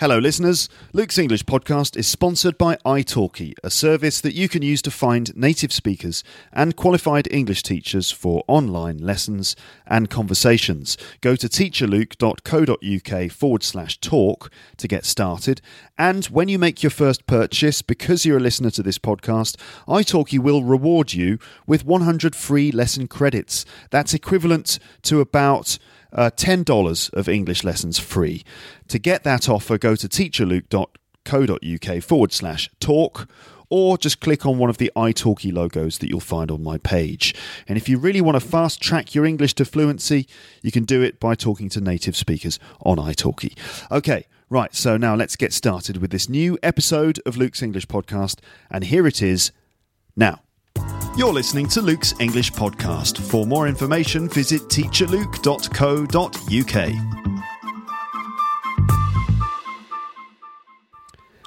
Hello, listeners. Luke's English podcast is sponsored by italki, a service that you can use to find native speakers and qualified English teachers for online lessons and conversations. Go to teacherluke.co.uk forward slash talk to get started. And when you make your first purchase, because you're a listener to this podcast, italki will reward you with 100 free lesson credits. That's equivalent to about uh, $10 of English lessons free. To get that offer, go to teacherluke.co.uk forward slash talk or just click on one of the italki logos that you'll find on my page. And if you really want to fast track your English to fluency, you can do it by talking to native speakers on italki. Okay, right, so now let's get started with this new episode of Luke's English podcast, and here it is now. You're listening to Luke's English podcast. For more information, visit teacherluke.co.uk.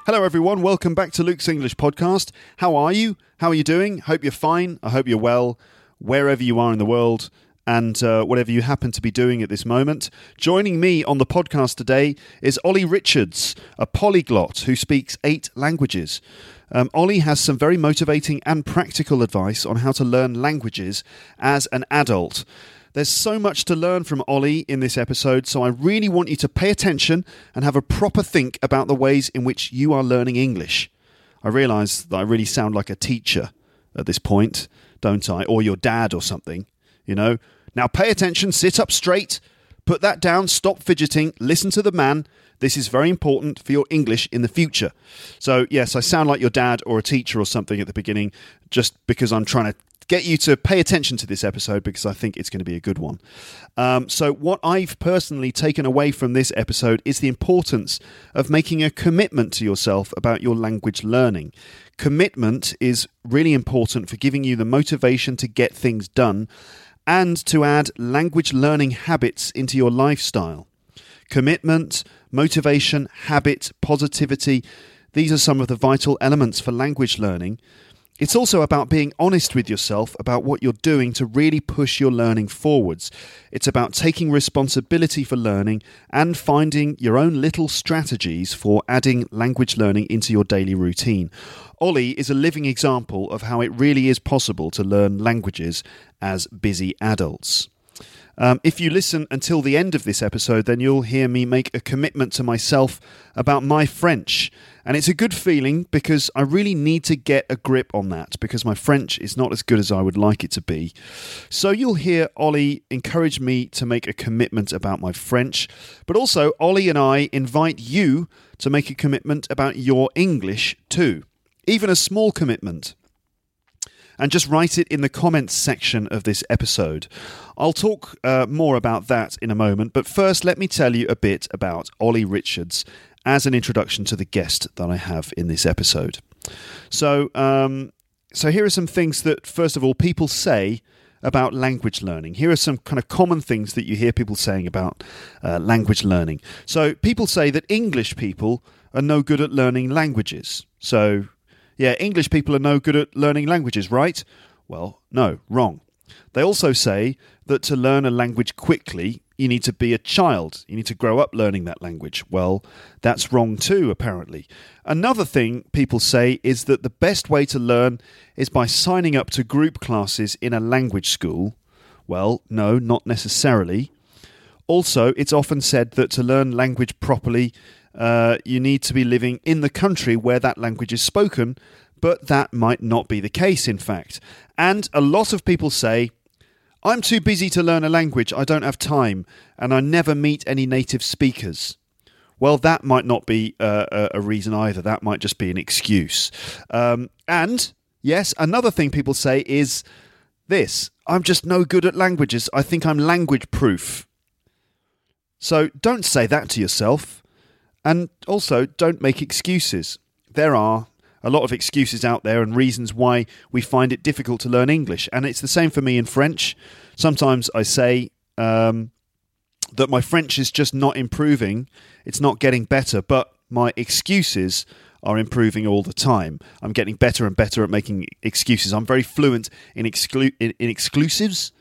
Hello, everyone. Welcome back to Luke's English podcast. How are you? How are you doing? Hope you're fine. I hope you're well, wherever you are in the world, and uh, whatever you happen to be doing at this moment. Joining me on the podcast today is Ollie Richards, a polyglot who speaks eight languages. Um, Ollie has some very motivating and practical advice on how to learn languages as an adult. There's so much to learn from Ollie in this episode, so I really want you to pay attention and have a proper think about the ways in which you are learning English. I realise that I really sound like a teacher at this point, don't I? Or your dad or something, you know? Now pay attention, sit up straight, put that down, stop fidgeting, listen to the man. This is very important for your English in the future. So, yes, I sound like your dad or a teacher or something at the beginning just because I'm trying to get you to pay attention to this episode because I think it's going to be a good one. Um, so, what I've personally taken away from this episode is the importance of making a commitment to yourself about your language learning. Commitment is really important for giving you the motivation to get things done and to add language learning habits into your lifestyle. Commitment, motivation, habit, positivity. These are some of the vital elements for language learning. It's also about being honest with yourself about what you're doing to really push your learning forwards. It's about taking responsibility for learning and finding your own little strategies for adding language learning into your daily routine. Ollie is a living example of how it really is possible to learn languages as busy adults. Um, if you listen until the end of this episode, then you'll hear me make a commitment to myself about my French. And it's a good feeling because I really need to get a grip on that because my French is not as good as I would like it to be. So you'll hear Ollie encourage me to make a commitment about my French, but also Ollie and I invite you to make a commitment about your English too, even a small commitment and just write it in the comments section of this episode. I'll talk uh, more about that in a moment, but first, let me tell you a bit about Ollie Richards as an introduction to the guest that I have in this episode. So, um, so here are some things that, first of all, people say about language learning. Here are some kind of common things that you hear people saying about uh, language learning. So, people say that English people are no good at learning languages. So, yeah, English people are no good at learning languages, right? Well, no, wrong. They also say that to learn a language quickly, you need to be a child. You need to grow up learning that language. Well, that's wrong too, apparently. Another thing people say is that the best way to learn is by signing up to group classes in a language school. Well, no, not necessarily. Also, it's often said that to learn language properly, uh, you need to be living in the country where that language is spoken, but that might not be the case, in fact. And a lot of people say, I'm too busy to learn a language, I don't have time, and I never meet any native speakers. Well, that might not be uh, a reason either. That might just be an excuse. Um, and yes, another thing people say is this I'm just no good at languages. I think I'm language proof. So don't say that to yourself. And also, don't make excuses. There are a lot of excuses out there and reasons why we find it difficult to learn English. And it's the same for me in French. Sometimes I say um, that my French is just not improving, it's not getting better, but my excuses are improving all the time. I'm getting better and better at making excuses. I'm very fluent in, exclu- in, in exclusives.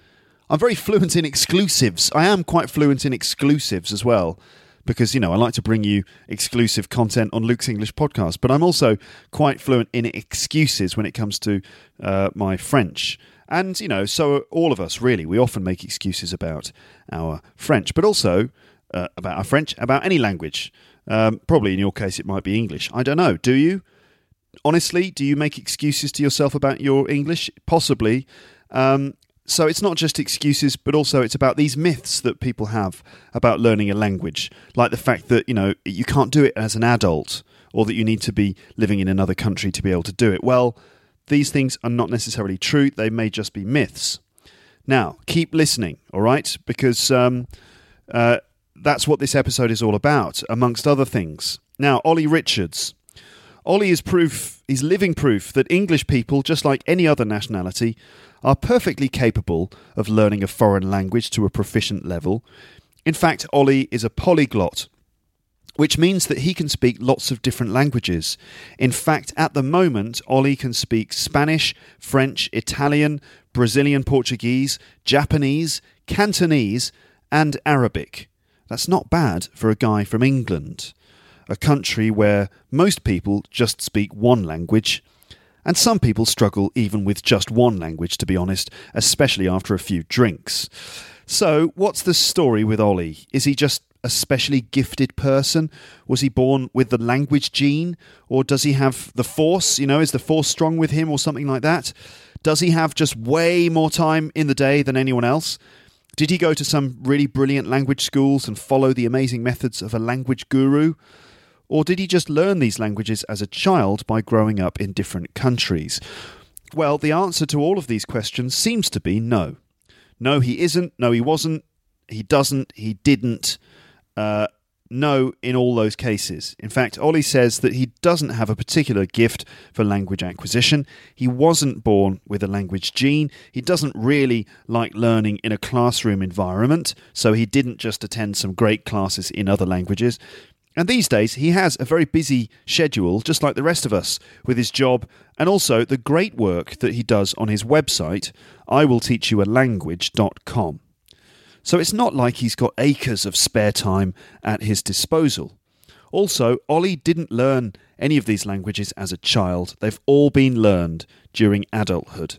I'm very fluent in exclusives. I am quite fluent in exclusives as well because you know I like to bring you exclusive content on Luke's English podcast. But I'm also quite fluent in excuses when it comes to uh, my French. And you know, so all of us really, we often make excuses about our French, but also uh, about our French, about any language. Um, probably in your case, it might be English. I don't know. Do you? Honestly, do you make excuses to yourself about your English? Possibly. Um, so it's not just excuses, but also it's about these myths that people have about learning a language, like the fact that you know you can't do it as an adult, or that you need to be living in another country to be able to do it. Well, these things are not necessarily true; they may just be myths. Now, keep listening, all right, because um, uh, that's what this episode is all about, amongst other things. Now, Ollie Richards. Ollie is proof, he's living proof that English people, just like any other nationality, are perfectly capable of learning a foreign language to a proficient level. In fact, Ollie is a polyglot, which means that he can speak lots of different languages. In fact, at the moment, Ollie can speak Spanish, French, Italian, Brazilian Portuguese, Japanese, Cantonese, and Arabic. That's not bad for a guy from England, a country where most people just speak one language. And some people struggle even with just one language, to be honest, especially after a few drinks. So, what's the story with Ollie? Is he just a specially gifted person? Was he born with the language gene? Or does he have the force? You know, is the force strong with him or something like that? Does he have just way more time in the day than anyone else? Did he go to some really brilliant language schools and follow the amazing methods of a language guru? Or did he just learn these languages as a child by growing up in different countries? Well, the answer to all of these questions seems to be no. No, he isn't. No, he wasn't. He doesn't. He didn't. Uh, no in all those cases. In fact, Ollie says that he doesn't have a particular gift for language acquisition. He wasn't born with a language gene. He doesn't really like learning in a classroom environment, so he didn't just attend some great classes in other languages. And these days, he has a very busy schedule, just like the rest of us, with his job and also the great work that he does on his website, iwillteachyoualanguage.com. So it's not like he's got acres of spare time at his disposal. Also, Ollie didn't learn any of these languages as a child, they've all been learned during adulthood.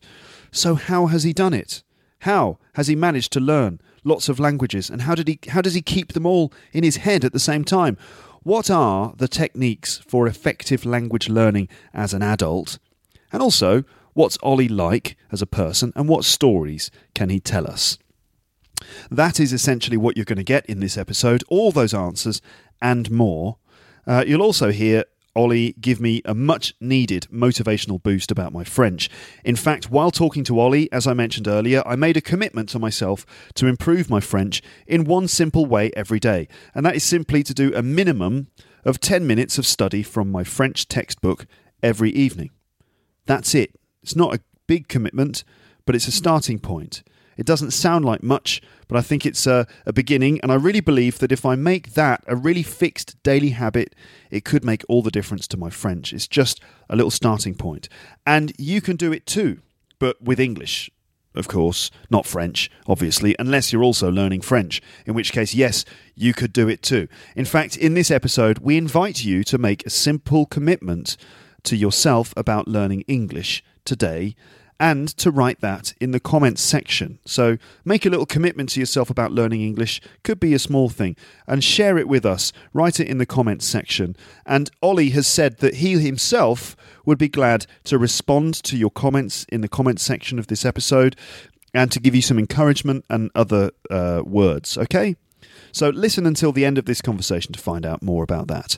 So, how has he done it? How has he managed to learn lots of languages and how, did he, how does he keep them all in his head at the same time? What are the techniques for effective language learning as an adult? And also, what's Ollie like as a person and what stories can he tell us? That is essentially what you're going to get in this episode all those answers and more. Uh, you'll also hear Ollie give me a much needed motivational boost about my French. In fact, while talking to Ollie, as I mentioned earlier, I made a commitment to myself to improve my French in one simple way every day, and that is simply to do a minimum of 10 minutes of study from my French textbook every evening. That's it. It's not a big commitment, but it's a starting point. It doesn't sound like much, but I think it's a, a, beginning, and I really believe that if I make that a really fixed daily habit, it could make all the difference to my French. It's just a little starting point. And you can do it too, but with English. Of course, not French, obviously, unless you're also learning French, in which case, yes, you could do it too. In fact, in this episode, we invite you to make a simple commitment to yourself about learning English today and to write that in the comments section. So make a little commitment to yourself about learning English, could be a small thing, and share it with us. Write it in the comments section. And Ollie has said that he himself would be glad to respond to your comments in the comments section of this episode and to give you some encouragement and other uh, words, okay? So listen until the end of this conversation to find out more about that.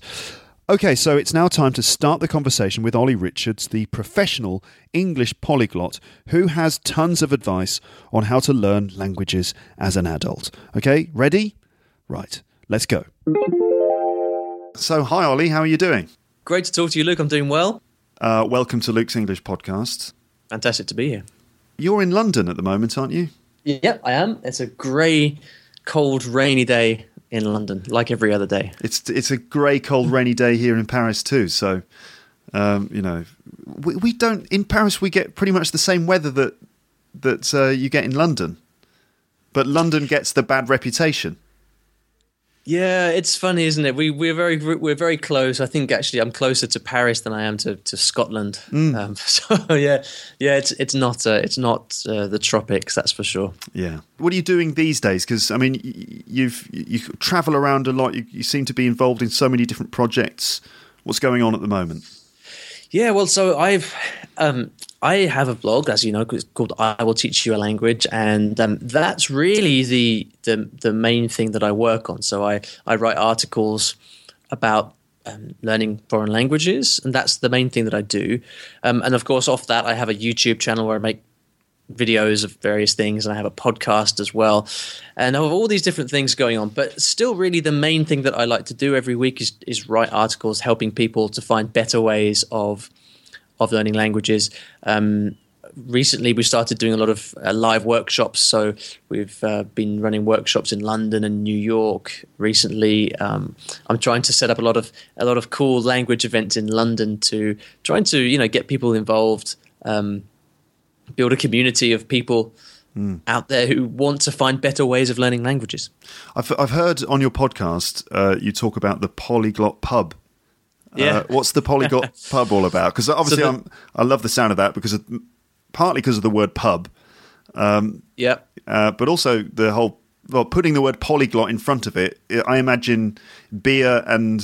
Okay, so it's now time to start the conversation with Ollie Richards, the professional English polyglot who has tons of advice on how to learn languages as an adult. Okay, ready? Right, Let's go. So, hi, Ollie. How are you doing? Great to talk to you, Luke. I'm doing well. Uh, welcome to Luke's English podcast. Fantastic to be here. You're in London at the moment, aren't you? Yep, I am. It's a grey, cold, rainy day in London, like every other day. It's it's a grey, cold, rainy day here in Paris too. So, um, you know, we, we don't in Paris. We get pretty much the same weather that that uh, you get in London, but London gets the bad reputation. Yeah, it's funny, isn't it? We we're very we're very close. I think actually I'm closer to Paris than I am to, to Scotland. Mm. Um, so yeah, yeah, it's it's not uh, it's not uh, the tropics, that's for sure. Yeah. What are you doing these days? Because I mean, you've you travel around a lot. You, you seem to be involved in so many different projects. What's going on at the moment? Yeah, well, so I've um, I have a blog, as you know, called "I Will Teach You a Language," and um, that's really the, the the main thing that I work on. So I I write articles about um, learning foreign languages, and that's the main thing that I do. Um, and of course, off that, I have a YouTube channel where I make videos of various things, and I have a podcast as well, and I have all these different things going on. But still, really, the main thing that I like to do every week is is write articles, helping people to find better ways of of learning languages. Um, recently, we started doing a lot of uh, live workshops. So we've uh, been running workshops in London and New York recently. Um, I'm trying to set up a lot of a lot of cool language events in London to trying to you know get people involved, um, build a community of people. Mm. Out there who want to find better ways of learning languages. I've, I've heard on your podcast uh, you talk about the polyglot pub. Yeah. Uh, what's the polyglot pub all about? Because obviously, So I'm, I love the sound of that because of, partly because of the word pub, um, Yeah. uh, but also the whole well, putting the word polyglot in front of it. I imagine beer and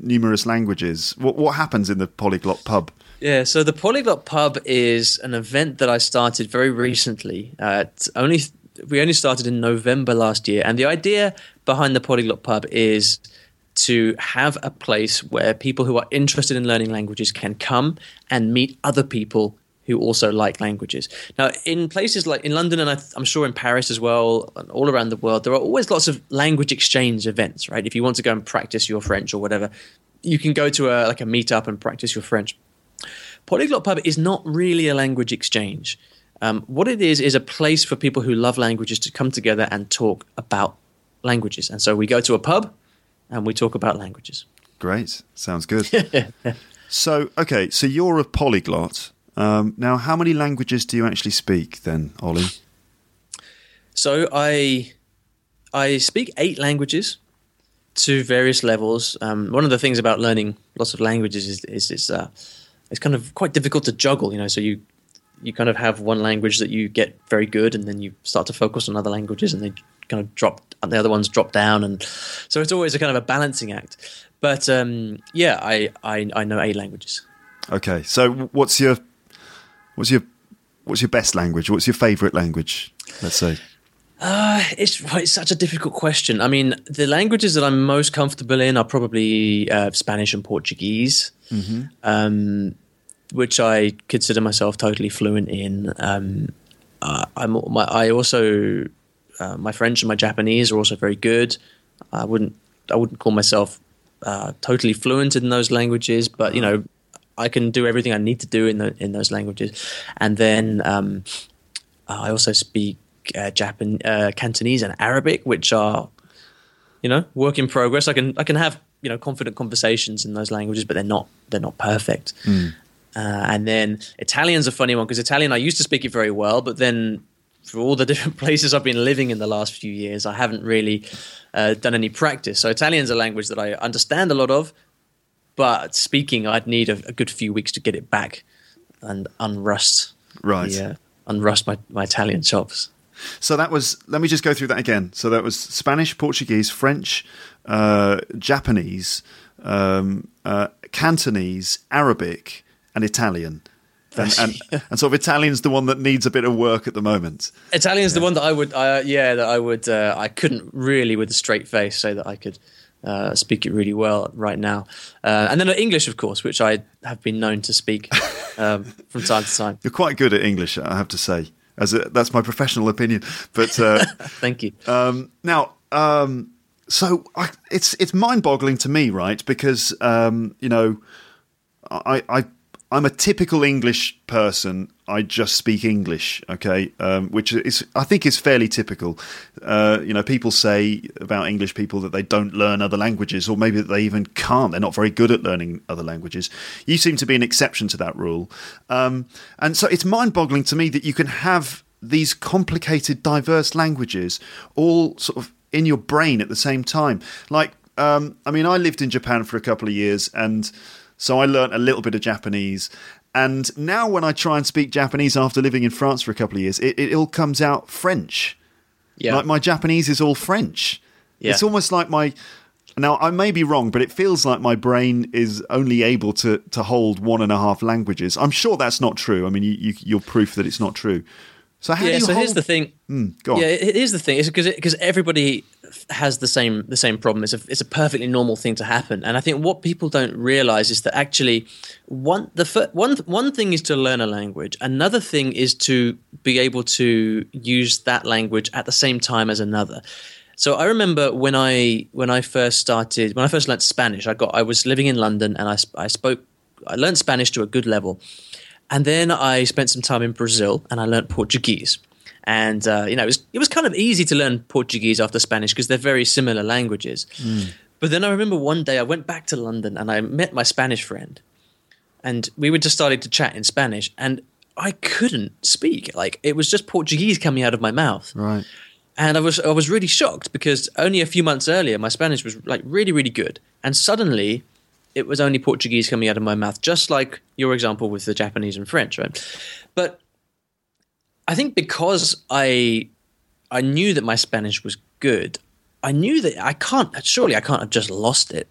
numerous languages. What what happens in the polyglot pub? Yeah, so the Polyglot Pub is an event that I started very recently. Only we only started in November last year, and the idea behind the Polyglot Pub is to have a place where people who are interested in learning languages can come and meet other people who also like languages. Now, in places like in London, and I, I'm sure in Paris as well, and all around the world, there are always lots of language exchange events. Right, if you want to go and practice your French or whatever, you can go to a like a meetup and practice your French. Polyglot Pub is not really a language exchange. Um, what it is is a place for people who love languages to come together and talk about languages. And so we go to a pub and we talk about languages. Great, sounds good. so okay, so you're a polyglot. Um, now, how many languages do you actually speak then, Ollie? So I I speak eight languages to various levels. Um, one of the things about learning lots of languages is is it's uh, it's kind of quite difficult to juggle. You know, so you you kind of have one language that you get very good, and then you start to focus on other languages, and they kind of drop, the other ones drop down, and so it's always a kind of a balancing act. But um, yeah, I, I I know eight languages. Okay, so what's your what's your what's your best language? What's your favourite language? Let's say. Uh, it's it's such a difficult question. I mean, the languages that I'm most comfortable in are probably uh, Spanish and Portuguese, um, which I consider myself totally fluent in. Um, uh, I'm my, I also uh, my French and my Japanese are also very good. I wouldn't I wouldn't call myself uh, totally fluent in those languages, but you know, I can do everything I need to do in the, in those languages. And then um, I also speak uh, Japan, uh, Cantonese, and Arabic, which are you know work in progress. I can I can have you know confident conversations in those languages, but they're not they're not perfect. Uh, and then Italian's a funny one because Italian I used to speak it very well, but then for all the different places I've been living in the last few years, I haven't really uh, done any practice. So Italian's a language that I understand a lot of, but speaking I'd need a, a good few weeks to get it back and unrust. Right. Yeah. uh, unrust my, my Italian chops. So that was. Let me just go through that again. So that was Spanish, Portuguese, French, uh, Japanese, um, uh, Cantonese, Arabic, and Italian. And, and, and sort of Italian's the one that needs a bit of work at the moment. Italian's the one that I would, uh, yeah, that I would, uh, I couldn't really with a straight face say that I could uh, speak it really well right now. Uh, and then English, of course, which I have been known to speak um, from time to time. You're quite good at English, I have to say. As a, that's my professional opinion. But uh, Thank you. um, now, um, so I, it's it's mind boggling to me, right? Because um, you know, I, I I'm a typical English person. I just speak English, okay, um, which is I think is fairly typical. Uh, you know, people say about English people that they don't learn other languages, or maybe that they even can't. They're not very good at learning other languages. You seem to be an exception to that rule, um, and so it's mind-boggling to me that you can have these complicated, diverse languages all sort of in your brain at the same time. Like, um, I mean, I lived in Japan for a couple of years, and so I learnt a little bit of Japanese. And now, when I try and speak Japanese after living in France for a couple of years, it, it all comes out French. Yeah. Like my Japanese is all French. Yeah. It's almost like my. Now, I may be wrong, but it feels like my brain is only able to, to hold one and a half languages. I'm sure that's not true. I mean, you, you, you're proof that it's not true. So how yeah. do you So hold... Hmm, here's the thing. go on. Yeah, it is the thing. It's because because everybody has the same the same problem. It's a it's a perfectly normal thing to happen. And I think what people don't realize is that actually one the fir- one one thing is to learn a language. Another thing is to be able to use that language at the same time as another. So I remember when I when I first started when I first learned Spanish. I got I was living in London and I I spoke I learned Spanish to a good level. And then I spent some time in Brazil and I learned Portuguese. And uh, you know, it was it was kind of easy to learn Portuguese after Spanish because they're very similar languages. But then I remember one day I went back to London and I met my Spanish friend, and we were just starting to chat in Spanish, and I couldn't speak. Like it was just Portuguese coming out of my mouth. Right. And I was I was really shocked because only a few months earlier my Spanish was like really really good, and suddenly it was only Portuguese coming out of my mouth, just like your example with the Japanese and French, right? But I think because I I knew that my Spanish was good, I knew that I can't surely I can't have just lost it.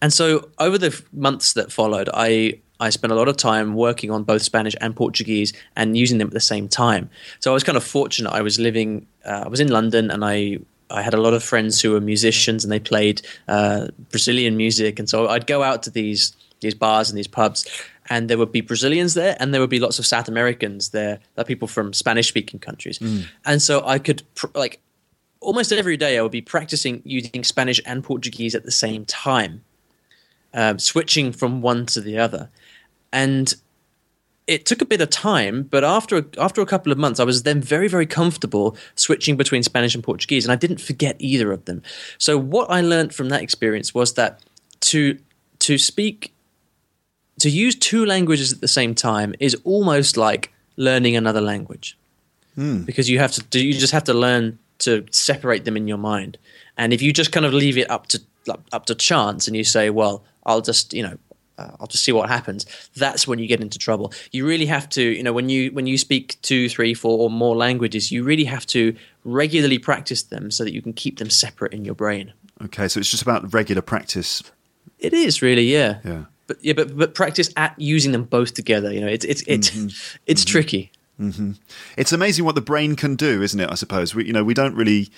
And so over the months that followed, I I spent a lot of time working on both Spanish and Portuguese and using them at the same time. So I was kind of fortunate. I was living, uh, I was in London, and I I had a lot of friends who were musicians, and they played uh, Brazilian music, and so I'd go out to these these bars and these pubs, and there would be Brazilians there, and there would be lots of South Americans there, like people from Spanish speaking countries, and so I could pr- like almost every day I would be practicing using Spanish and Portuguese at the same time, um, switching from one to the other, and it took a bit of time, but after after a couple of months, I was then very very comfortable switching between Spanish and Portuguese, and I didn't forget either of them. So what I learned from that experience was that to to speak to use two languages at the same time is almost like learning another language. Hmm. Because you have to do, you just have to learn to separate them in your mind. And if you just kind of leave it up to up to chance and you say well i'll just you know uh, i'll just see what happens. That's when you get into trouble. You really have to you know when you when you speak two three four or more languages you really have to regularly practice them so that you can keep them separate in your brain. Okay, so it's just about regular practice. it is really yeah. Yeah. but yeah but but practice at using them both together you know it's it's it's it's tricky. It's amazing what the brain can do, isn't it? I suppose? We, you know, we don't really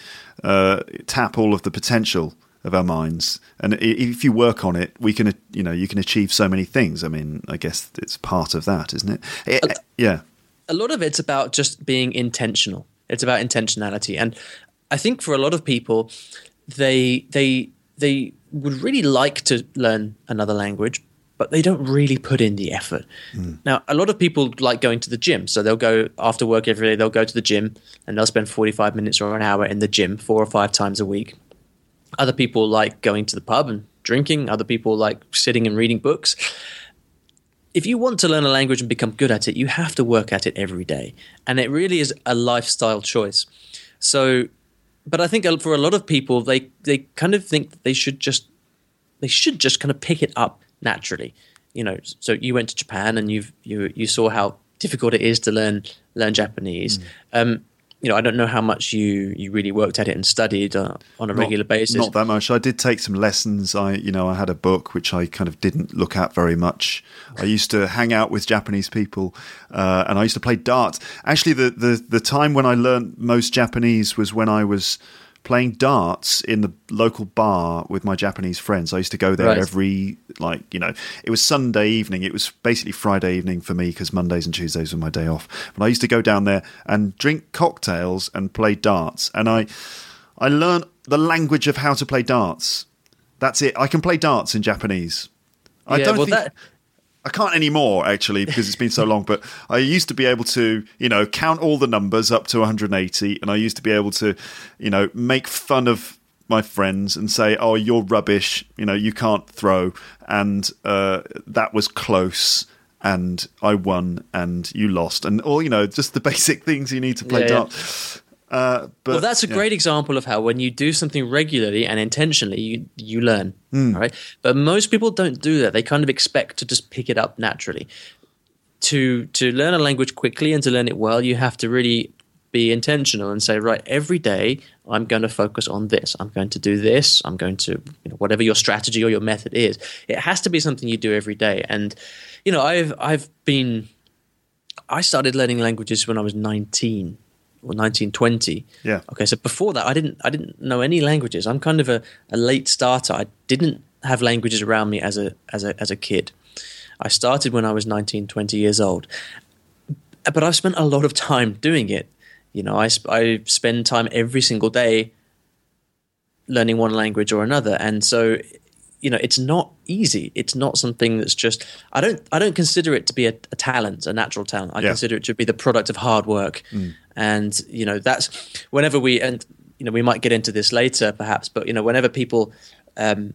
uh, tap all of the potential of our minds, and if you work on it, we can, you know, you can achieve so many things. I mean, I guess it's part of that, isn't it? It- yeah. a lot of it's about just being intentional. It's about intentionality, and I think for a lot of people, they they they would really like to learn another language, but they don't really put in the effort. Hmm. Now, a lot of people like going to the gym, so they'll go after work every day. They'll go to the gym and they'll spend forty five minutes or an hour in the gym four or five times a week. Other people like going to the pub and drinking. Other people like sitting and reading books if you want to learn a language and become good at it, you have to work at it every day. And it really is a lifestyle choice. So, but I think for a lot of people, they, they kind of think that they should just, they should just kind of pick it up naturally. You know, so you went to Japan and you've, you, you saw how difficult it is to learn, learn Japanese. Um, you know, I don't know how much you, you really worked at it and studied uh, on a regular basis. Not that much. I did take some lessons. I, you know, I had a book which I kind of didn't look at very much. I used to hang out with Japanese people, uh, and I used to play darts. Actually, the, the the time when I learned most Japanese was when I was playing darts in the local bar with my Japanese friends. I used to go there Right. every like you know it was Sunday evening. It was basically Friday evening for me because Mondays and Tuesdays were my day off. But I used to go down there and drink cocktails and play darts, and I. I learned the language of how to play darts. That's it. I can play darts in Japanese. I Yeah, don't well, think that- I can't anymore actually because it's been so long. But I used to be able to, you know, count all the numbers up to 180, and I used to be able to, you know, make fun of my friends and say, "Oh, you're rubbish," you know, you can't throw, and uh, that was close. And I won, and you lost, and all you know, just the basic things you need to play Yeah, yeah. Uh, but well, that's a yeah. great example of how when you do something regularly and intentionally, you you learn. All right, but most people don't do that. They kind of expect to just pick it up naturally. To to learn a language quickly and to learn it well, you have to really be intentional and say, right, every day I'm going to focus on this. I'm going to do this. I'm going to you know, whatever your strategy or your method is. It has to be something you do every day. And you know, I've I've been I started learning languages when I was 19 or 1920. Yeah. Okay, so before that, I didn't I didn't know any languages. I'm kind of a, a late starter. I didn't have languages around me as a as a as a kid. I started when I was 19, 20 years old. But I've spent a lot of time doing it. You know, I, I spend time every single day learning one language or another. And so, you know, it's not easy. It's not something that's just I don't I don't consider it to be a, a talent, a natural talent. I Yeah. consider it to be the product of hard work. Mm. And, you know, that's whenever we and you know, we might get into this later perhaps, but you know, whenever people um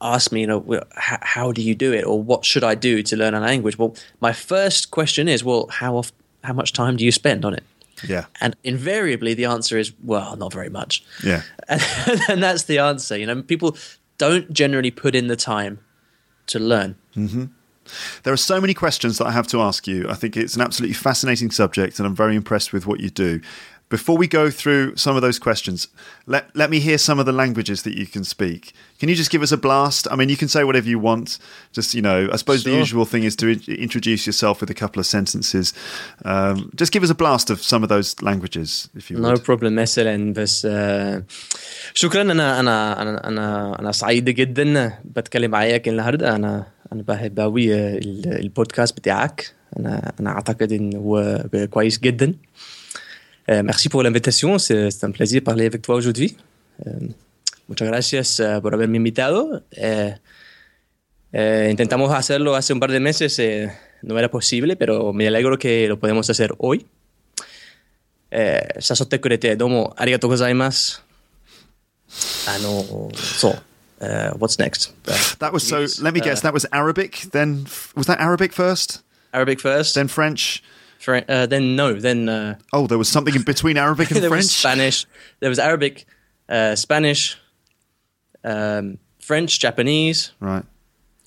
ask me, you know, how, how do you do it, or what should I do to learn a language? Well, my first question is, well, how oft, how much time do you spend on it? Yeah. And invariably, the answer is, well, not very much. Yeah. And, and that's the answer. You know, people don't generally put in the time to learn. There are so many questions that I have to ask you. I think it's an absolutely fascinating subject, and I'm very impressed with what you do. Before we go through some of those questions, let, let me hear some of the languages that you can speak. Can you just give us a blast? I mean, you can say whatever you want. Just, you know, I suppose the Sure. usual thing is to in- introduce yourself with a couple of sentences. Um, just give us a blast of some of those languages, if you No would. problem مثلا بس آه، شكرا انا انا انا انا انا سعيد جدا بتكلم معاك النهارده انا انا بحب قوي البودكاست بتاعك انا انا اعتقد انه هو كويس جدا Euh, merci pour l'invitation, c'est c'est un plaisir de parler avec toi aujourd'hui. Euh, muchas gracias eh, por haberme invitado. Eh, eh, intentamos hacerlo hace un par de meses, eh, no era posible, pero me alegro que lo podemos hacer hoy. Eh, 誘ってくれてどうもありがとうございます。あの、そう。 Uh, what's next? Uh, That was so. Let me uh, guess. That was Arabic. Then was that Arabic first? Arabic first, Then French. Fran- uh, then no, then uh, Oh, there was something in between Arabic and there French. was Spanish. There was Arabic, uh, Spanish, um, French, Japanese. Right.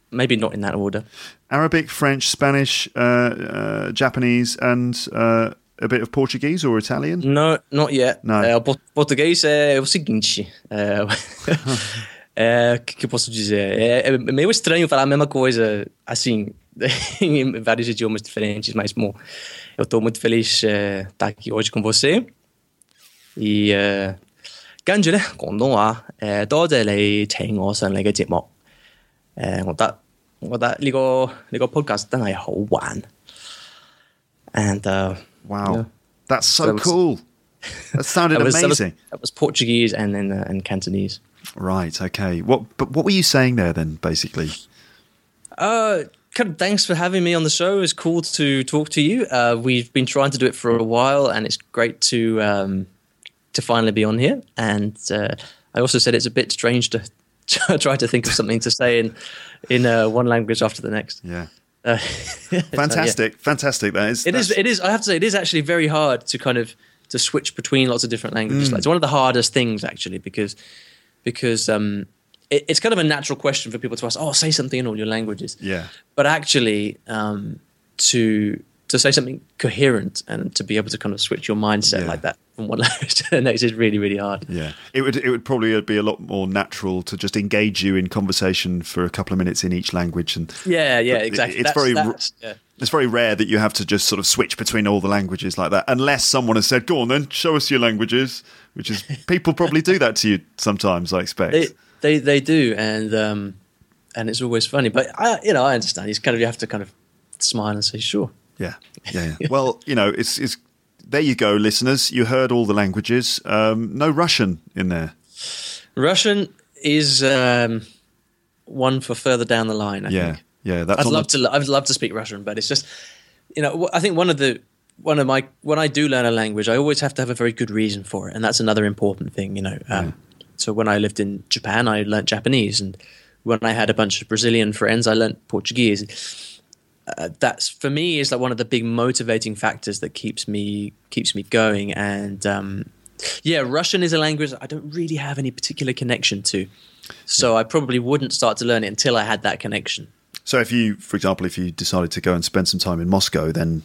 Maybe not in that order. Arabic, French, Spanish, uh, uh, Japanese, and uh, a bit of Portuguese or Italian. No, not yet. No. Eh, o por- português é o seguinte. eh, é, que, que eu posso dizer? É, é meio estranho falar a mesma coisa assim em vários idiomas diferentes, mas bom, eu estou muito feliz de estar aqui hoje com você. E uh, 跟住咧广东话诶、多谢你请我上你嘅节目。诶、我觉得我觉得呢、个呢、个 podcast 真系好玩。And uh, Wow, Yeah. that's so That was- cool. That sounded that was, that was- amazing. that was Portuguese and then uh, and Cantonese. Right. Okay. What? But what were you saying there then? Basically. Uh, kind of thanks for having me on the show. It's cool to talk to you. Uh, we've been trying to do it for a while, and it's great to um, to finally be on here. And uh, I also said it's a bit strange to try to think of something to say in in uh, one language after the next. Yeah. Uh, Fantastic. Fantastic. That is. It is. It is. I have to say, it is actually very hard to kind of to switch between lots of different languages. Like, it's one of the hardest things actually because because um, it, it's kind of a natural question for people to ask. Oh, say something in all your languages. Yeah. But actually, um, to to say something coherent and to be able to kind of switch your mindset Yeah. like that from one language to the next is really really hard. Yeah, it would it would probably be a lot more natural to just engage you in conversation for a couple of minutes in each language, and Yeah. Yeah. Exactly. it's That's- very that's- yeah. it's very rare that you have to just sort of switch between all the languages like that, unless someone has said, "Go on, then show us your languages," which is people probably do that to you sometimes. I expect. They they they do, and um, and it's always funny. But I, you know, I understand. It's kind of you have to kind of smile and say, sure. Yeah, yeah, yeah. well, you know, it's it's there you go, listeners. You heard all the languages. Um, no Russian in there. Russian is um, one for further down the line. I Yeah, think. yeah. That's I'd love the- to. I'd love to speak Russian, but it's just, you know, I think one of the one of my when I do learn a language, I always have to have a very good reason for it, and that's another important thing. You know, um, so when I lived in Japan, I learnt Japanese, and when I had a bunch of Brazilian friends, I learnt Portuguese. Uh, that's for me is like one of the big motivating factors that keeps me keeps me going, and um, yeah, Russian is a language I don't really have any particular connection to. So I probably wouldn't start to learn it until I had that connection. So if you, for example, if you decided to go and spend some time in Moscow, then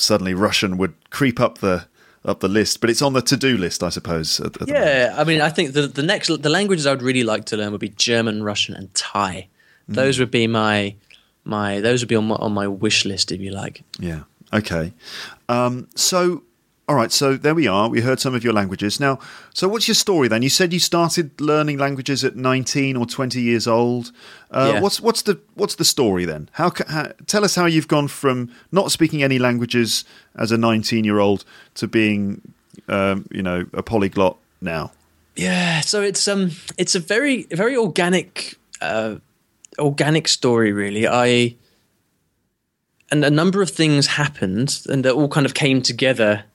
suddenly Russian would creep up the up the list. But it's on the to do list, I suppose. At, at. Yeah, I mean, I think the the next the languages I would really like to learn would be German, Russian, and Thai. Those would be my my those would be on my on my wish list if you like. Yeah. Okay. Um, so, all right. So there we are. We heard some of your languages. Now, so what's your story then? You said you started learning languages at nineteen or twenty years old. Uh, Yeah. What's what's the what's the story then? How, how tell us how you've gone from not speaking any languages as a nineteen-year-old to being, um, you know, a polyglot now. Yeah, so it's um it's a very very organic uh organic story really. I and a number of things happened and they all kind of came together.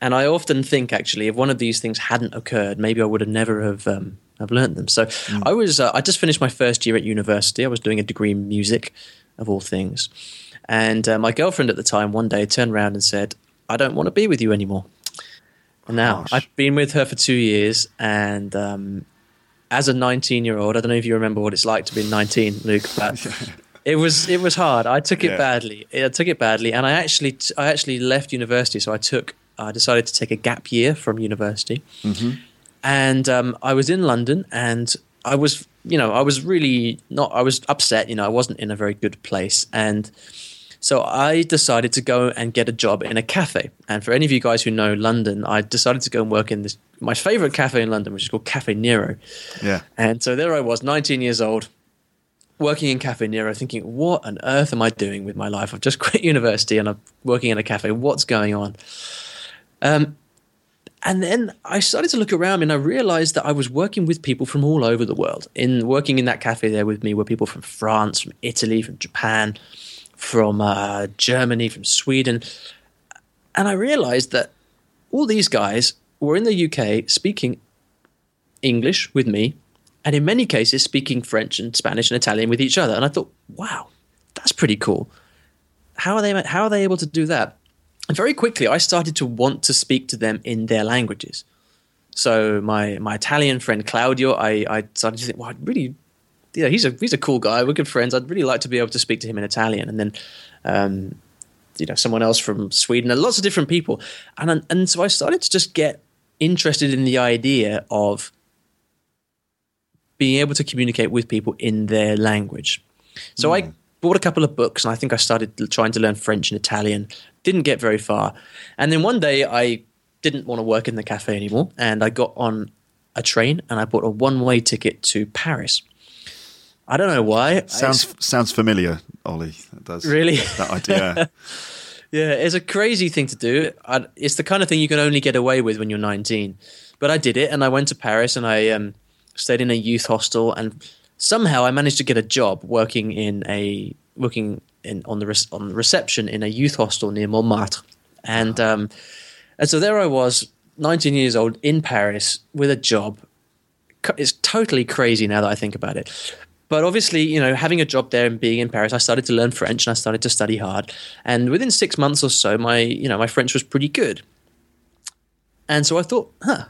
And I often think actually if one of these things hadn't occurred, maybe I would have never have um have learned them. So I was uh, I just finished my first year at university. I was doing a degree in music of all things. And uh, my girlfriend at the time one day turned around and said, "I don't want to be with you anymore." And now Harsh. I've been with her for two years, and um, as a 19 year old, I don't know if you remember what it's like to be 19, Luke, but it was it was hard. I took it Yeah. badly. I took it badly, and I actually I actually left university. So I took I decided to take a gap year from university, and um, I was in London, and I was you know I was really not I was upset. You know I wasn't in a very good place, and so I decided to go and get a job in a cafe. And for any of you guys who know London, I decided to go and work in this my favorite cafe in London, which is called Caffè Nero. Yeah. And so there I was, 19 years old, working in Caffè Nero, thinking, what on earth am I doing with my life? I've just quit university and I'm working in a cafe. What's going on? Um, and then I started to look around and I realized that I was working with people from all over the world. In working in that cafe there with me were people from France, from Italy, from Japan, from uh, Germany, from Sweden. And I realized that all these guys were in the UK speaking English with me, and in many cases speaking French and Spanish and Italian with each other. And I thought, wow, that's pretty cool. How are they? How are they able to do that? Very quickly, I started to want to speak to them in their languages. So my my Italian friend Claudio, I, I started to think, well, I'd really, yeah, he's a he's a cool guy. We're good friends. I'd really like to be able to speak to him in Italian. And then, um, you know, someone else from Sweden, and lots of different people. And and so I started to just get interested in the idea of being able to communicate with people in their language. So I bought a couple of books and I think I started trying to learn French and Italian. Didn't get very far. And then one day I didn't want to work in the cafe anymore and I got on a train and I bought a one way ticket to Paris. I don't know why. Sounds sounds familiar, Ollie. That does. Really? That idea. Yeah, it's a crazy thing to do. I, it's the kind of thing you can only get away with when you're 19. But I did it, and I went to Paris, and I um, stayed in a youth hostel, and somehow I managed to get a job working in a working in on the res- on the reception in a youth hostel near Montmartre, and um, and so there I was, 19 years old in Paris with a job. It's totally crazy now that I think about it. But obviously, you know, having a job there and being in Paris, I started to learn French and I started to study hard. And within six months or so, my you know my French was pretty good. And so I thought, huh,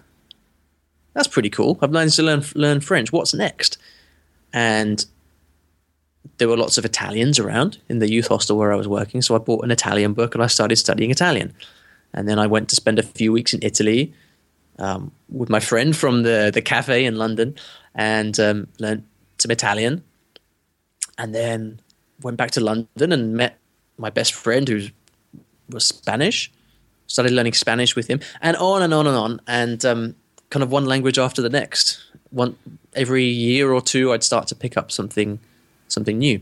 that's pretty cool. I've managed to learn learn French. What's next? And there were lots of Italians around in the youth hostel where I was working, so I bought an Italian book and I started studying Italian. And then I went to spend a few weeks in Italy um, with my friend from the the cafe in London, and um, learned some Italian. And then went back to London and met my best friend who was Spanish. Started learning Spanish with him, and on and on and on, and um, kind of one language after the next. One every year or two, I'd start to pick up something, something new.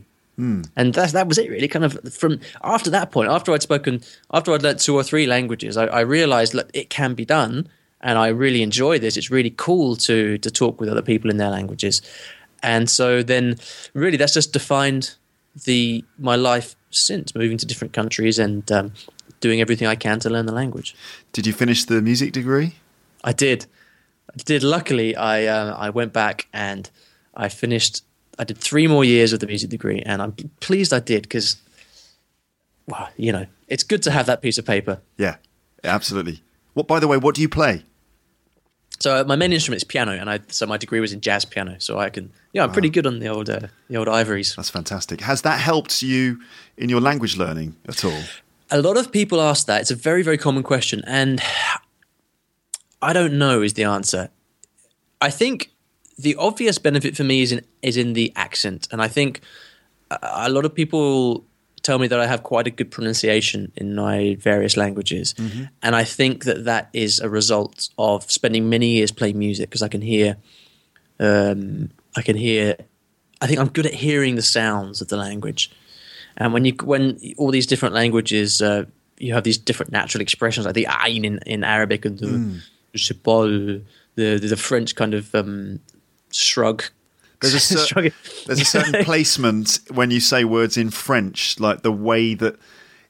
And that that was it really. Kind of from after that point, after I'd spoken, after I'd learnt two or three languages, I, I realized that it can be done, and I really enjoy this. It's really cool to to talk with other people in their languages, and so then really that's just defined the my life since moving to different countries and um, doing everything I can to learn the language. Did you finish the music degree? I did. Did. Luckily, I uh, I went back and I finished. I did three more years of the music degree, and I'm pleased I did because, well, you know, it's good to have that piece of paper. Yeah, absolutely. What, by the way, what do you play? So uh, my main instrument is piano, and I so my degree was in jazz piano, so I can yeah I'm pretty good on the old uh, the old ivories. That's fantastic. Has that helped you in your language learning at all? A lot of people ask that. It's a very very common question, and I don't know is the answer. I think the obvious benefit for me is in is in the accent, and I think a, lot of people tell me that I have quite a good pronunciation in my various languages, and I think that that is a result of spending many years playing music because I can hear, um, I can hear, I think I'm good at hearing the sounds of the language, and when you when all these different languages. Uh, you have these different natural expressions like the ayn in, in Arabic and the je pas, the, the the French kind of um, shrug. There's a, cer- there's a certain placement when you say words in French, like the way that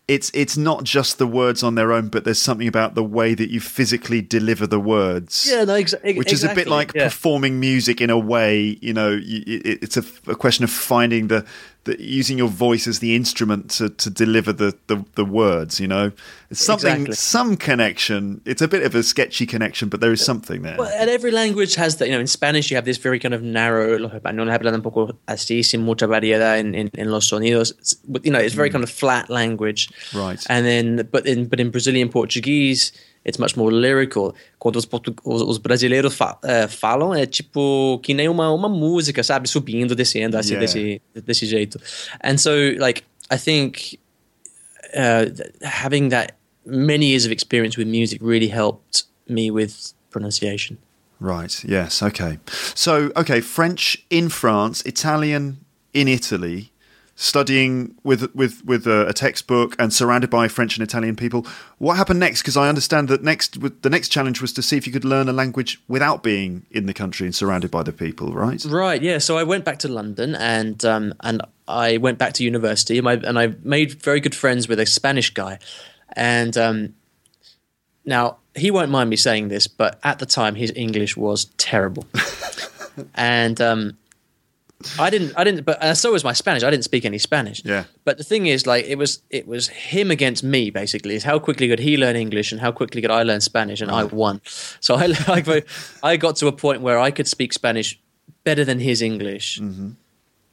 it's it's not just the words on their own, but there's something about the way that you physically deliver the words. Yeah, no, ex- which is a bit like yeah. performing music in a way. You know, you, it, it's a, a question of finding the, the using your voice as the instrument to, to deliver the, the, the words. You know, it's something Exactly. some connection. It's a bit of a sketchy connection, but there is something there. Well, and every language has that. You know, in Spanish you have this very kind of narrow. Los españoles hablan un poco así, sin mucha variedad en, en, en los sonidos. It's, you know, it's very kind of flat language. Mm. Right. And then, but in but in Brazilian Portuguese, it's much more lyrical. Quando os, os, os brasileiros fa, eh, falam, é tipo que nem uma, uma música, sabe? Subindo, descendo, assim, Yeah. desse, desse jeito. And so, like, I think uh, having that many years of experience with music really helped me with pronunciation. Right. Yes. Okay. So, okay, French in France, Italian in Italy, studying with with with a, a textbook and surrounded by French and Italian people. What happened next? Because I understand that next the next challenge was to see if you could learn a language without being in the country and surrounded by the people. Right. Right. Yeah. So I went back to London and um, and I went back to university and I, and I made very good friends with a Spanish guy, and um, now he won't mind me saying this, but at the time his English was terrible, and um, I didn't I didn't but so was my Spanish. I didn't speak any Spanish. Yeah. But the thing is, like, it was it was him against me basically. Is how quickly could he learn English and how quickly could I learn Spanish, and I won. So I like I got to a point where I could speak Spanish better than his English,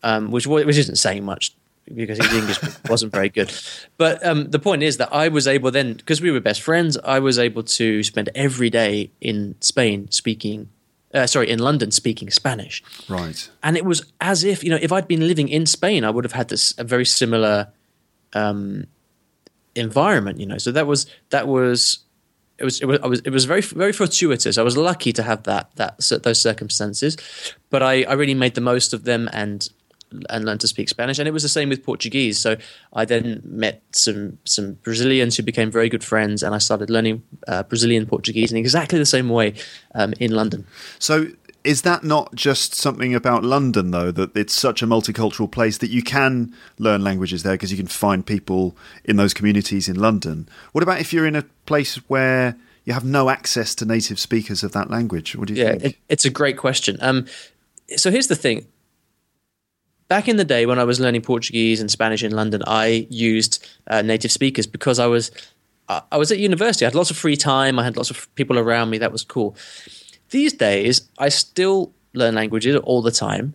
um, which which isn't saying much because his English wasn't very good. But um, the point is that I was able then because we were best friends. I was able to spend every day in Spain speaking. Uh, sorry, in London speaking Spanish Right. and it was as if you know if I'd been living in Spain, I would have had this a very similar um, environment. You know, so that was that was it was it was I was it was very very fortuitous. I was lucky to have that that those circumstances, but I I really made the most of them and and learned to speak Spanish. And it was the same with Portuguese. So I then met some some Brazilians who became very good friends, and I started learning uh, Brazilian Portuguese in exactly the same way um, in London. So is that not just something about London though that it's such a multicultural place that you can learn languages there because you can find people in those communities in London? What about if you're in a place where you have no access to native speakers of that language? What do you Yeah, think? it, it's a great question. Um, so here's the thing. Back in the day when I was learning Portuguese and Spanish in London, I used uh, native speakers because I was I I was at university. I had lots of free time. I had lots of people around me. That was cool. These days, I still learn languages all the time,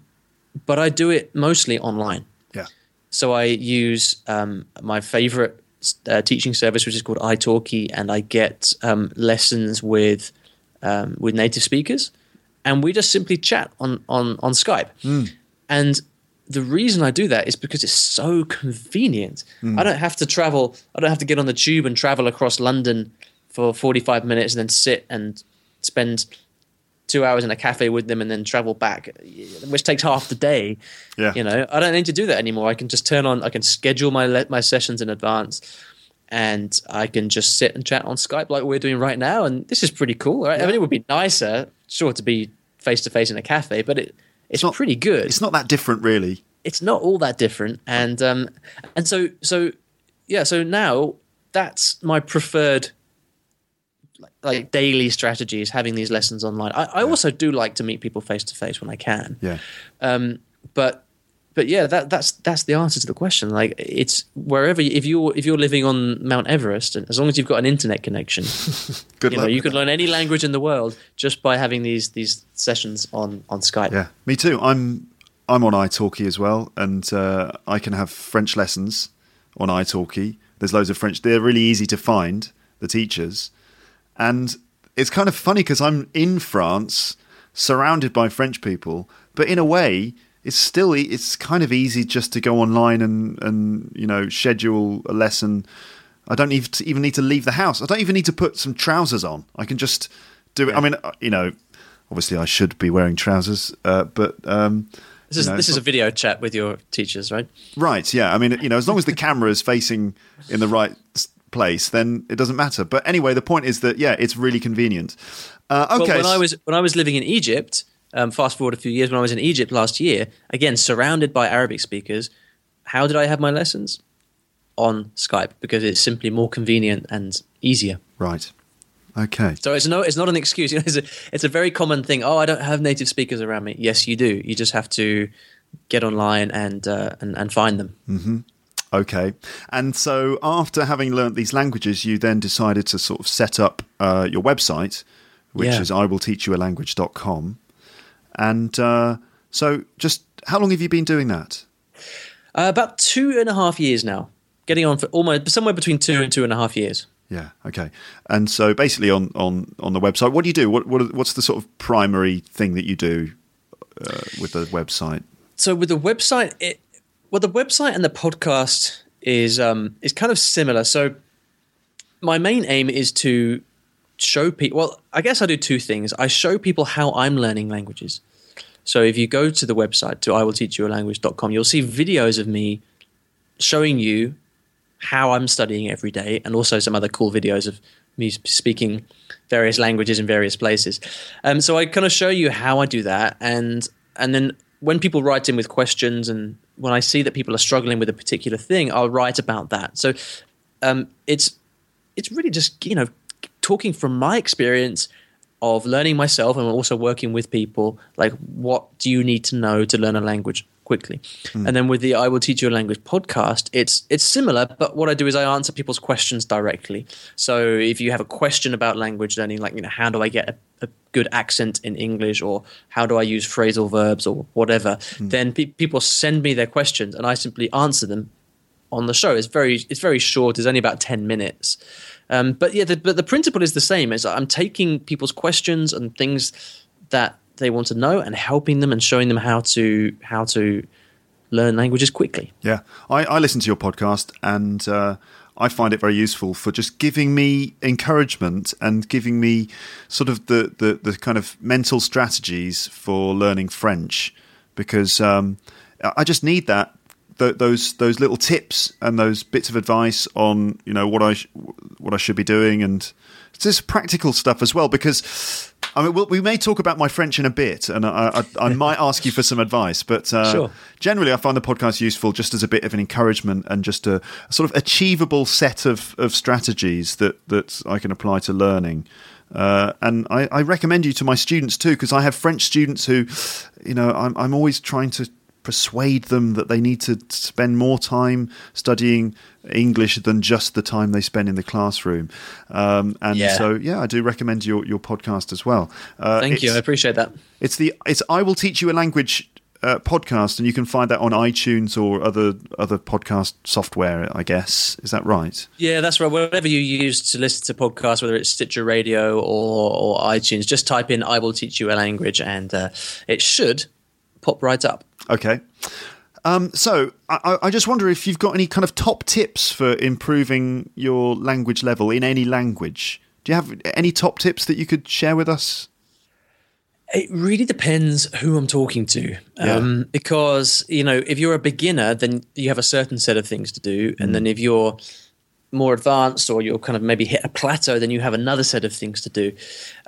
but I do it mostly online. yeah. So I use um, my favorite uh, teaching service, which is called iTalki, and I get um, lessons with um, with native speakers, and we just simply chat on on on Skype. And the reason I do that is because it's so convenient. Hmm. I don't have to travel. I don't have to get on the tube and travel across London for forty five minutes and then sit and spend two hours in a cafe with them and then travel back, which takes half the day. Yeah. You know, I don't need to do that anymore. I can just turn on, I can schedule my le- my sessions in advance, and I can just sit and chat on Skype like we're doing right now. And this is pretty cool, right? I mean, it would be nicer, sure, to be face to face in a cafe, but it it's, not- pretty good. It's not that different, really. it's not all that different and um and so so yeah so now that's my preferred like, like daily strategy is having these lessons online. I, I also do like to meet people face to face when i can. Yeah. um but but yeah that that's that's the answer to the question like it's wherever you, if you're if you're living on mount everest and as long as you've got an internet connection Good you know you could learn any language in the world just by having these these sessions on on skype Yeah, me too. I'm I'm on iTalki as well, and uh, I can have French lessons on iTalki. There's loads of French. They're really easy to find. The teachers, and it's kind of funny because I'm in France, surrounded by French people, but in a way, it's still it's kind of easy just to go online and and you know schedule a lesson. I don't even even need to leave the house. I don't even need to put some trousers on. I can just do it. I mean, uh, you know, obviously I should be wearing trousers, uh, but um, this is you know, this is a video chat with your teachers right Right, yeah. I mean, you know, as long as the camera is facing in the right place, then it doesn't matter. But anyway, the point is that yeah, it's really convenient. Uh, okay, Well, when I was when I was living in Egypt, um, fast forward a few years, when I was in Egypt last year, again surrounded by Arabic speakers, how did I have my lessons? On Skype because it's simply more convenient and easier. right, okay, So it's no, it's not an excuse. You know, it's a, it's a very common thing. Oh, I don't have native speakers around me. Yes, you do. You just have to get online and uh, and, and find them. okay. And so, after having learnt these languages, you then decided to sort of set up uh, your website, which Yeah. is iwillteachyoualanguage.com. And uh, so, just how long have you been doing that? Uh, about two and a half years now. Getting on for almost somewhere between two and two and a half years. Yeah. Okay. And so basically on on on the website, what do you do? What what what's the sort of primary thing that you do uh, with the website? so with the website it well the website and the podcast is um is kind of similar so my main aim is to show people well i guess i do two things. I show people how i'm learning languages. So if you go to the website to iwillteachyoualanguage.com you'll see videos of me showing you how i'm studying every day and also some other cool videos of me speaking various languages in various places. Um, so i kind of show you how i do that and and then when people write in with questions and when I see that people are struggling with a particular thing, I'll write about that. So um, it's it's really just you know talking from my experience of learning myself and also working with people. Like, what do you need to know to learn a language quickly? Hmm. And then with the "I Will Teach You a Language" podcast, it's it's similar, but what I do is I answer people's questions directly. So if you have a question about language learning, like you know, how do I get a, a good accent in English, or how do I use phrasal verbs, or whatever, hmm. then pe- people send me their questions, and I simply answer them on the show. It's very it's very short. It's only about ten minutes. Um, but yeah, the, but the principle is the same. Is I'm taking people's questions and things that they want to know and helping them and showing them how to how to learn languages quickly. Yeah, I, I listen to your podcast and uh, I find it very useful for just giving me encouragement and giving me sort of the, the, the kind of mental strategies for learning French because um, I just need that. Th- Those those little tips and those bits of advice on you know what I sh- what I should be doing and it's just practical stuff as well because I mean we'll, we may talk about my French in a bit and I, I, I might ask you for some advice but uh, Sure. generally I find the podcast useful just as a bit of an encouragement and just a, a sort of achievable set of, of strategies that, that I can apply to learning. Uh, and I, I recommend you to my students too, because I have French students who, you know, I'm, I'm always trying to persuade them that they need to spend more time studying English than just the time they spend in the classroom. Um, and Yeah. so, yeah, I do recommend your, your podcast as well. Uh, Thank you. I appreciate that. it's the it's I will teach you a language uh, podcast, and you can find that on iTunes or other other podcast software. I guess is that right? Yeah, that's right. Whatever you use to listen to podcasts, whether it's Stitcher Radio or, or iTunes, just type in "I will teach you a language" and uh, it should pop right up. Okay. Um, so I, I- I just wonder if you've got any kind of top tips for improving your language level in any language. Do you have any top tips that you could share with us? It really depends who I'm talking to. Um, because, you know, if you're a beginner, then you have a certain set of things to do. And then if you're more advanced or you're kind of maybe hit a plateau, then you have another set of things to do.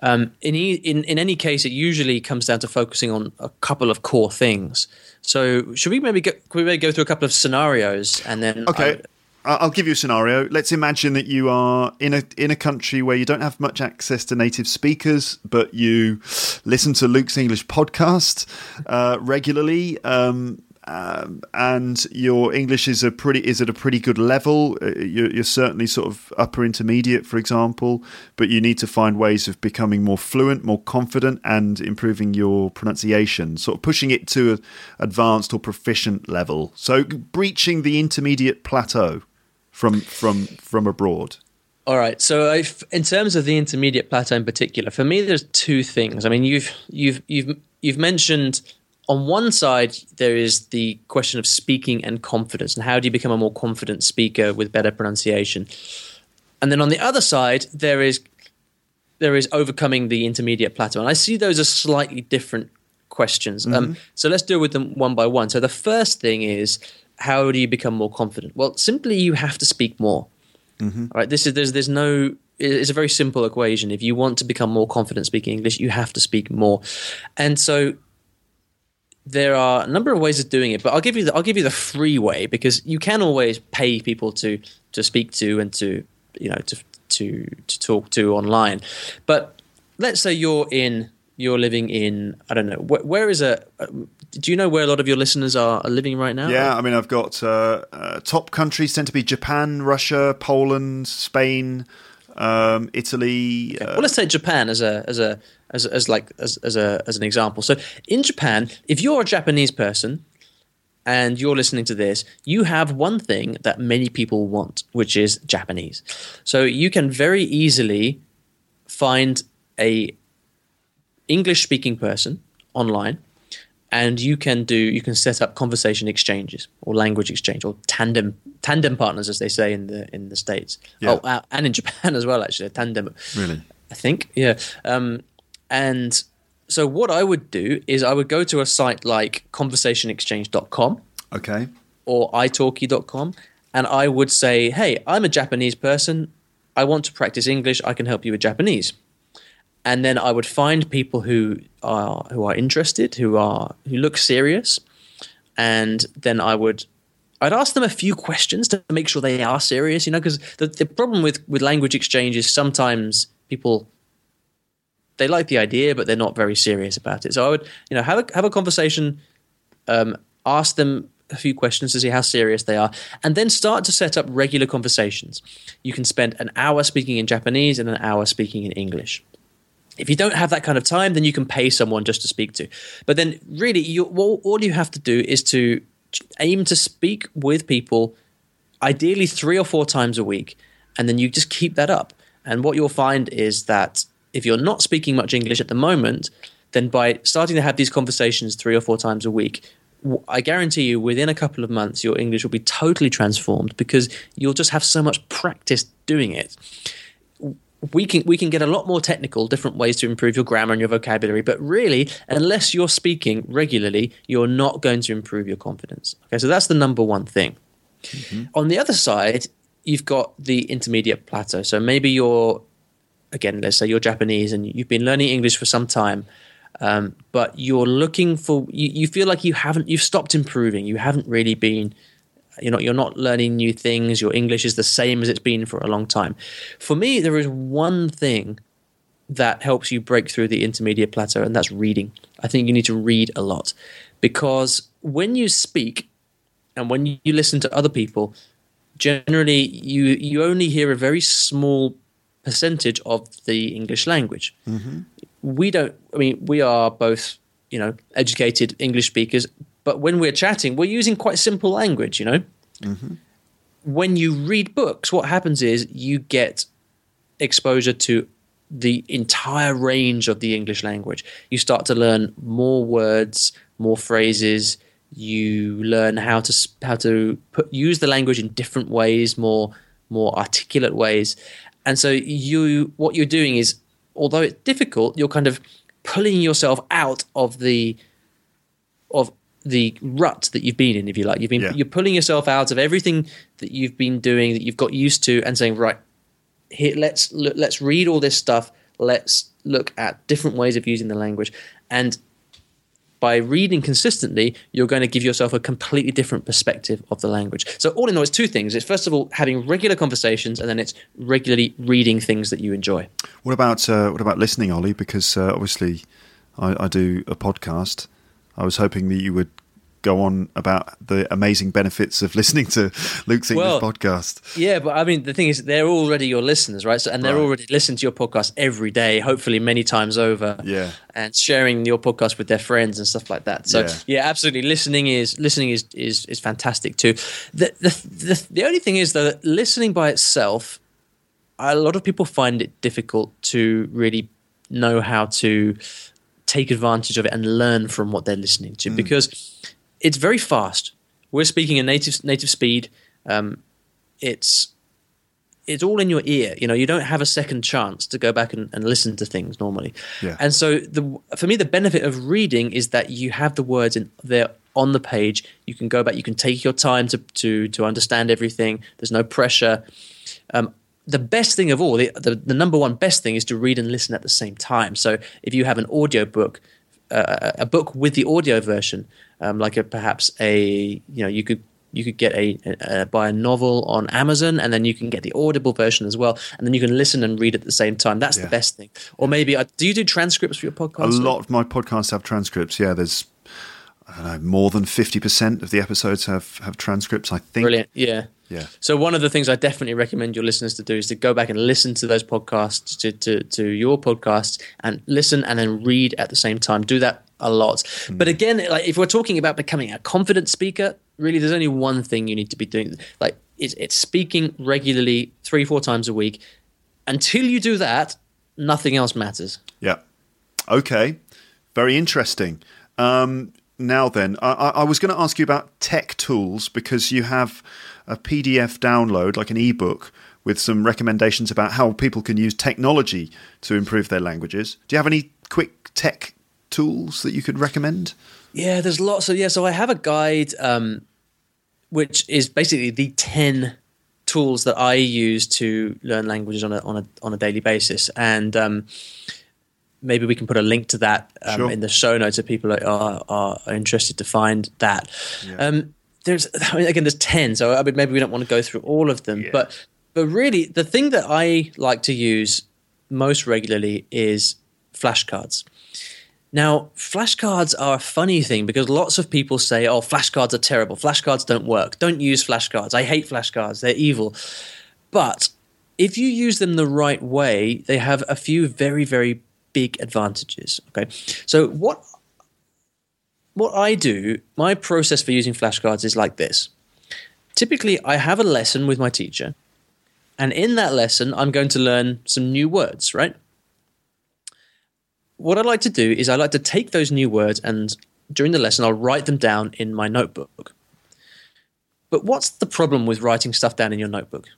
Um, in, e- in, in any case, it usually comes down to focusing on a couple of core things. So, should we maybe go, could we maybe go through a couple of scenarios and then Okay. I- I'll give you a scenario. Let's imagine that you are in a in a country where you don't have much access to native speakers, but you listen to Luke's English podcast uh, regularly, um, um, and your English is a pretty is at a pretty good level. Uh, You're, you're certainly sort of upper intermediate, for example, but you need to find ways of becoming more fluent, more confident, and improving your pronunciation, sort of pushing it to an advanced or proficient level. So breaching the intermediate plateau from from from abroad. All right. So, in terms of the intermediate plateau in particular, for me, there's two things. I mean, you've you've you've you've mentioned on one side there is the question of speaking and confidence, and how do you become a more confident speaker with better pronunciation? And then on the other side, there is there is overcoming the intermediate plateau, and I see those as slightly different questions. Um, so let's deal with them one by one. So the first thing is how do you become more confident? Well, simply you have to speak more. All right, this is there's there's no it's a very simple equation. If you want to become more confident speaking English, you have to speak more. And so there are a number of ways of doing it, but I'll give you the, I'll give you the free way because you can always pay people to to speak to and to you know to to to talk to online. But let's say you're in you're living in I don't know where, where is a do you know where a lot of your listeners are, are living right now? Yeah, I mean, I've got uh, uh, top countries tend to be Japan, Russia, Poland, Spain, um, Italy. Uh, well, let's take Japan as a as a as, as like as, as a as an example. So in Japan, if you're a Japanese person and you're listening to this, you have one thing that many people want, which is Japanese. So you can very easily find a English speaking person online and you can do you can set up conversation exchanges or language exchange or tandem tandem partners as they say in the in the states Yeah. oh uh, and in japan as well actually tandem Really? i think yeah um, and so what i would do is i would go to a site like conversationexchange.com okay. or italki.com and I would say, "Hey, I'm a Japanese person. I want to practice English. I can help you with Japanese." And then I would find people who are who are interested, who are who look serious, and then I would I'd ask them a few questions to make sure they are serious, you know, because the, the problem with, with language exchange is sometimes people they like the idea, but they're not very serious about it. So I would, you know, have a have a conversation, um, ask them a few questions to see how serious they are, and then start to set up regular conversations. You can spend an hour speaking in Japanese and an hour speaking in English. If you don't have that kind of time, then you can pay someone just to speak to. But then, really, you, all, all you have to do is to aim to speak with people, ideally three or four times a week, and then you just keep that up. And what you'll find is that if you're not speaking much English at the moment, then by starting to have these conversations three or four times a week, I guarantee you within a couple of months, your English will be totally transformed because you'll just have so much practice doing it we can we can get a lot more technical, different ways to improve your grammar and your vocabulary. But really, unless you're speaking regularly, you're not going to improve your confidence. Okay, so that's the number one thing. Mm-hmm. On the other side, you've got the intermediate plateau. So maybe you're again, let's say you're Japanese and you've been learning English for some time, um, but you're looking for you, you feel like you haven't you've stopped improving. You haven't really been you're not you're not learning new things. Your english is the same as it's been for a long time. For me there is one thing that helps you break through the intermediate plateau and that's reading. I think you need to read a lot because when you speak and when you listen to other people generally you you only hear a very small percentage of the english language. Mm-hmm. We don't i mean we are both you know educated english speakers but when we're chatting we're using quite simple language you know? Mm-hmm. When you read books what happens is you get exposure to the entire range of the english language. You start to learn more words more phrases. You learn how to how to put use the language in different ways more more articulate ways and so you what you're doing is although it's difficult you're kind of pulling yourself out of the of the rut that you've been in, if you like. You've been Yeah. you're pulling yourself out of everything that you've been doing that you've got used to, and saying, right, here, let's look, let's read all this stuff. Let's look at different ways of using the language, and by reading consistently, you're going to give yourself a completely different perspective of the language. So, all in all, it's two things. It's first of all having regular conversations, and then it's regularly reading things that you enjoy. What about uh, what about listening, Olly? Because uh, obviously, I, I do a podcast. I was hoping that you would go on about the amazing benefits of listening to Luke's English Well, podcast. Yeah, but I mean, the thing is, they're already your listeners, right? So, and they're Right. already listening to your podcast every day, hopefully many times over. Yeah. and sharing your podcast with their friends and stuff like that. So, Yeah. yeah, absolutely, listening is listening is is is fantastic too. The the the, the only thing is though, that listening by itself, a lot of people find it difficult to really know how to take advantage of it and learn from what they're listening to hmm. because it's very fast. We're speaking in native native speed. Um, it's it's all in your ear. You know, you don't have a second chance to go back and, and listen to things normally. Yeah. And so, the for me, the benefit of reading is that you have the words in there on the page. You can go back. You can take your time to to to understand everything. There's no pressure. Um, the best thing of all, the, the the number one best thing is to read and listen at the same time. So if you have an audio book, uh, a book with the audio version, um, like a, perhaps a you know you could you could get a, a, buy a novel on Amazon and then you can get the audible version as well, and then you can listen and read at the same time. That's Yeah. the best thing. Or maybe uh, do you do transcripts for your podcast? A lot of my podcasts have transcripts. Yeah, there's I don't know more than fifty percent of the episodes have have transcripts. I think. Brilliant. Yeah. Yeah. So one of the things I definitely recommend your listeners to do is to go back and listen to those podcasts to to, to your podcasts and listen and then read at the same time. Do that a lot. But again, like if we're talking about becoming a confident speaker, really there's only one thing you need to be doing. Like it's, it's speaking regularly three, four times a week. Until you do that, nothing else matters. Yeah. Okay. Very interesting. Um, now then, I, I I was going to ask you about tech tools because you have a PDF download, like an ebook, with some recommendations about how people can use technology to improve their languages. Do you have any quick tech tools that you could recommend? Yeah, there's lots of yeah. So I have a guide, um, which is basically the ten tools that I use to learn languages on a on a on a daily basis, and um, maybe we can put a link to that um, Sure. in the show notes if people are are, are interested to find that. Um, there's I mean, again, there's ten, so I mean, maybe we don't want to go through all of them, Yeah. but but really, the thing that I like to use most regularly is flashcards. Now, flashcards are a funny thing because lots of people say, oh, flashcards are terrible. Flashcards don't work. Don't use flashcards. I hate flashcards. They're evil. But if you use them the right way, they have a few very, very big advantages. Okay. So, what what I do, my process for using flashcards is like this. Typically, I have a lesson with my teacher, and in that lesson, I'm going to learn some new words, right? What I like to do is I like to take those new words and during the lesson I'll write them down in my notebook. But what's the problem with writing stuff down in your notebook?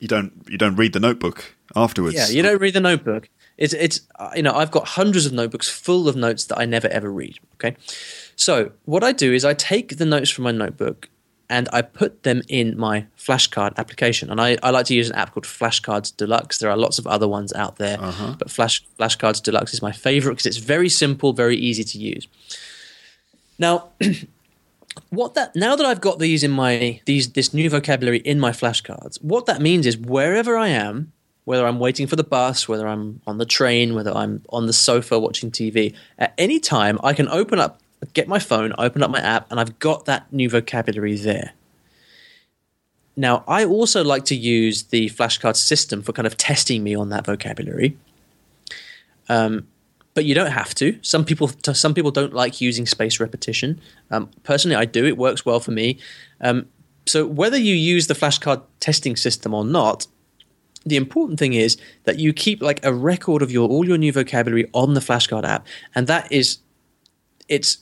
You don't you don't read the notebook afterwards. Yeah, you don't read the notebook. It's it's uh, you know I've got hundreds of notebooks full of notes that I never ever read. Okay, so what I do is I take the notes from my notebook and I put them in my flashcard application. And I, I like to use an app called Flashcards Deluxe. There are lots of other ones out there, uh-huh. but Flash Flashcards Deluxe is my favorite because it's very simple, very easy to use. Now, what that now that I've got these in my these this new vocabulary in my flashcards, what that means is wherever I am, whether I'm waiting for the bus, whether I'm on the train, whether I'm on the sofa watching TV, at any time I can open up, get my phone, open up my app, and I've got that new vocabulary there. Now, I also like to use the flashcard system for kind of testing me on that vocabulary. Um, but you don't have to. Some people, some people don't like using space repetition. Um, personally, I do. It works well for me. Um, so whether you use the flashcard testing system or not, the important thing is that you keep like a record of your all your new vocabulary on the flashcard app, and that is, it's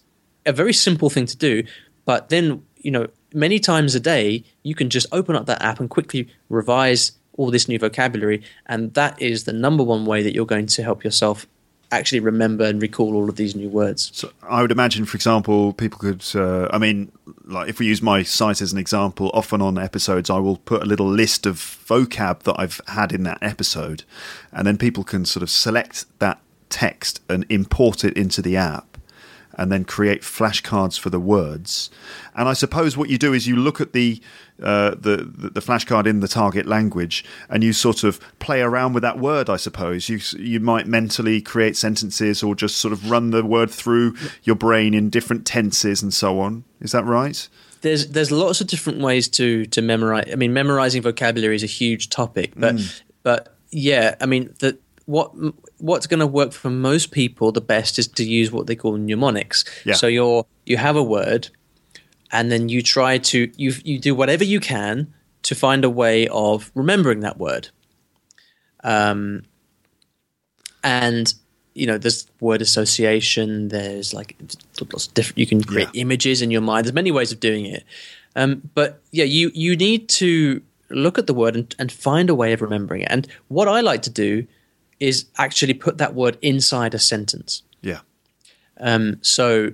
a very simple thing to do. But then you know, many times a day, you can just open up that app and quickly revise all this new vocabulary, and that is the number one way that you're going to help yourself actually remember and recall all of these new words. So I would imagine, for example, people could. Uh, I mean, like if we use my site as an example, often on episodes, I will put a little list of vocab that I've had in that episode, and then people can sort of select that text and import it into the app and then create flashcards for the words. And I suppose what you do is you look at the uh, the the flashcard in the target language and you sort of play around with that word. I suppose you you might mentally create sentences or just sort of run the word through your brain in different tenses and so on. Is that right? There's there's lots of different ways to to memorize. I mean, memorizing vocabulary is a huge topic, but mm. but yeah, I mean the what what's going to work for most people the best is to use what they call mnemonics. Yeah. So you're you have a word, and then you try to you you do whatever you can to find a way of remembering that word. Um, and you know, there's word association. There's like lots of different. You can create yeah. images in your mind. There's many ways of doing it. Um, but yeah, you you need to look at the word and, and find a way of remembering it. And what I like to do is actually put that word inside a sentence. Yeah. Um, so,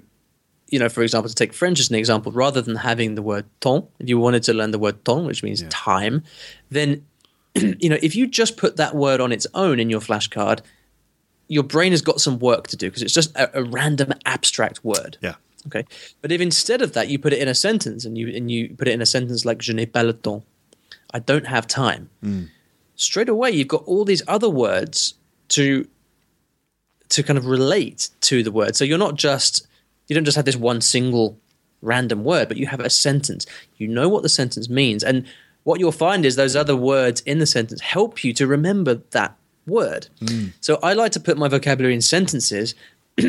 you know, for example, to take French as an example, rather than having the word temps, if you wanted to learn the word temps, which means yeah. time, then, you know, if you just put that word on its own in your flashcard, your brain has got some work to do because it's just a, a, random abstract word. Yeah. Okay. But if instead of that you put it in a sentence and you and you put it in a sentence like je n'ai pas le temps, I don't have time. Mm. Straight away you've got all these other words to to kind of relate to the word. So you're not just you don't just have this one single random word, but you have a sentence. You know what the sentence means, and what you'll find is those other words in the sentence help you to remember that word. Mm. So I like to put my vocabulary in sentences.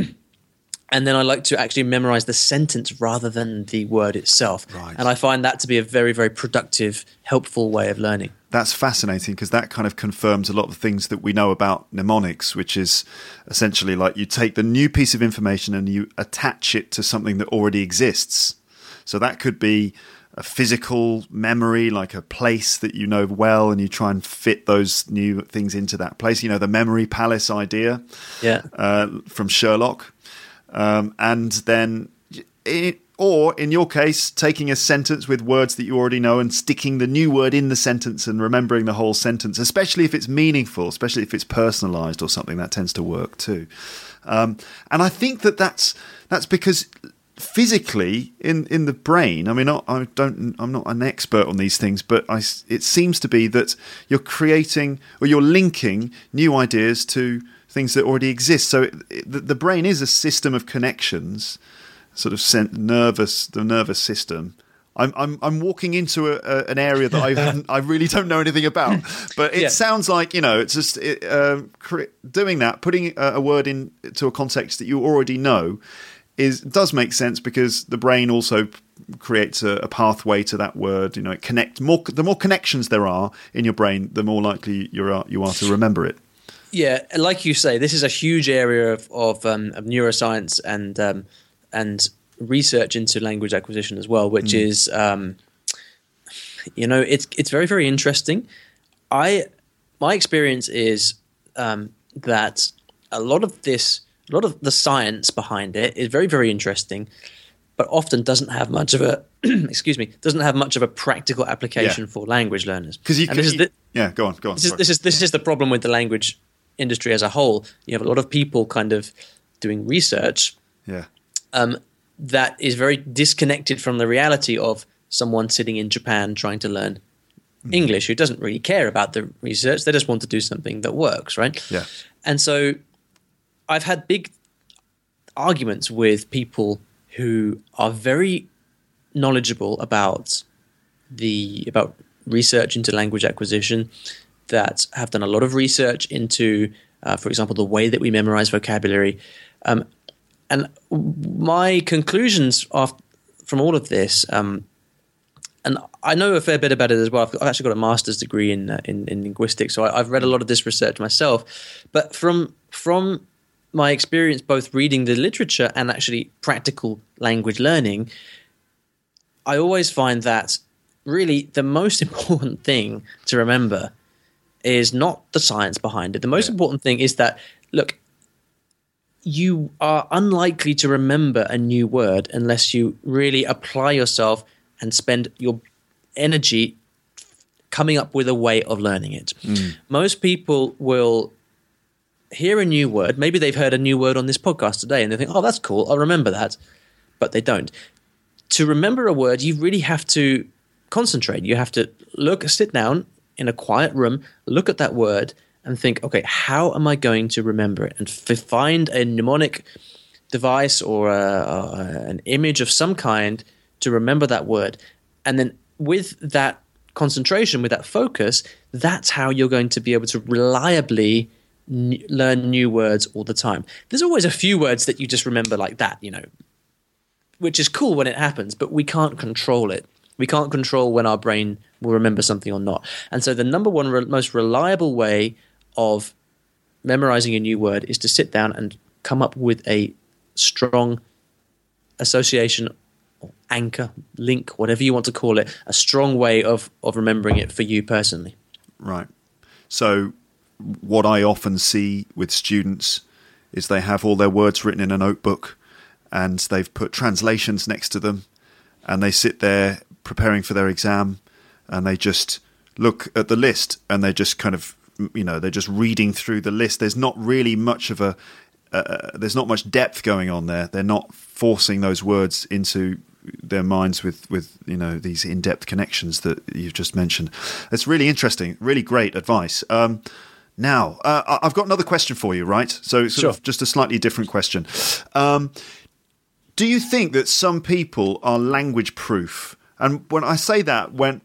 and then I like to actually memorize the sentence rather than the word itself. Right. And I find that to be a very, very productive, helpful way of learning that's fascinating because that kind of confirms a lot of things that we know about mnemonics, which is essentially like you take the new piece of information and you attach it to something that already exists. So that could be a physical memory, like a place that you know well, and you try and fit those new things into that place. You know, the memory palace idea, yeah, uh, from Sherlock, um, and then it, or, in your case, taking a sentence with words that you already know and sticking the new word in the sentence and remembering the whole sentence, especially if it's meaningful, especially if it's personalized or something, that tends to work too. Um, and I think that that's, that's because physically in, in the brain, I mean, I, don't, I'm not an expert on these things, but I, it seems to be that you're creating or you're linking new ideas to things that already exist. So it, the, the brain is a system of connections sort of sent nervous the nervous system. I'm I'm I'm walking into a, a, an area that I I really don't know anything about, but it yeah. sounds like you know it's just it, uh, doing that, putting a, a word into a context that you already know, is does make sense because the brain also creates a, a, pathway to that word. You know, it connect more. The more connections there are in your brain, the more likely you are you are to remember it. Yeah, like you say, this is a huge area of of, um, of neuroscience and um, and research into language acquisition as well, which mm. is, um, you know, it's it's very very interesting. I my experience is um, that a lot of this, a lot of the science behind it is very very interesting, but often doesn't have much of a excuse me doesn't have much of a practical application yeah. for language learners. Because you, can, you the, yeah, go on, go on. This is, this is this is the problem with the language industry as a whole. You have a lot of people kind of doing research. Yeah um, that is very disconnected from the reality of someone sitting in Japan trying to learn mm. English who doesn't really care about the research. They just want to do something that works, right? Yeah. And so I've had big arguments with people who are very knowledgeable about the about research into language acquisition that have done a lot of research into uh, for example the way that we memorize vocabulary um, and my conclusions after, from all of this, um, and I know a fair bit about it as well. I've actually got a master's degree in uh, in, in, linguistics, so I, have read a lot of this research myself. But from from my experience, both reading the literature and actually practical language learning, I always find that really the most important thing to remember is not the science behind it. The most yeah. important thing is that look, you are unlikely to remember a new word unless you really apply yourself and spend your energy coming up with a way of learning it. Mm. Most people will hear a new word. Maybe they've heard a new word on this podcast today and they think, oh, that's cool. I'll remember that. But they don't. To remember a word, you really have to concentrate. You have to look, sit down in a quiet room, look at that word and think, okay, how am I going to remember it? And f- find a mnemonic device or a, a, an image of some kind to remember that word. And then with that concentration, with that focus, that's how you're going to be able to reliably n- learn new words all the time. There's always a few words that you just remember like that, you know, which is cool when it happens, but we can't control it. We can't control when our brain will remember something or not. And so the number one re- most reliable way of memorizing a new word is to sit down and come up with a strong association or anchor, link, whatever you want to call it, a strong way of, of remembering it for you personally. Right. So, what I often see with students is they have all their words written in a notebook and they've put translations next to them and they sit there preparing for their exam and they just look at the list and they just kind of, you know, they're just reading through the list. There's not really much of a, uh, there's not much depth going on there. They're not forcing those words into their minds with with you know these in-depth connections that you've just mentioned. It's really interesting, really great advice. Um, now, uh, I've got another question for you, right? So, sort Sure. of just a slightly different question. Um, do you think that some people are language proof? And when I say that, when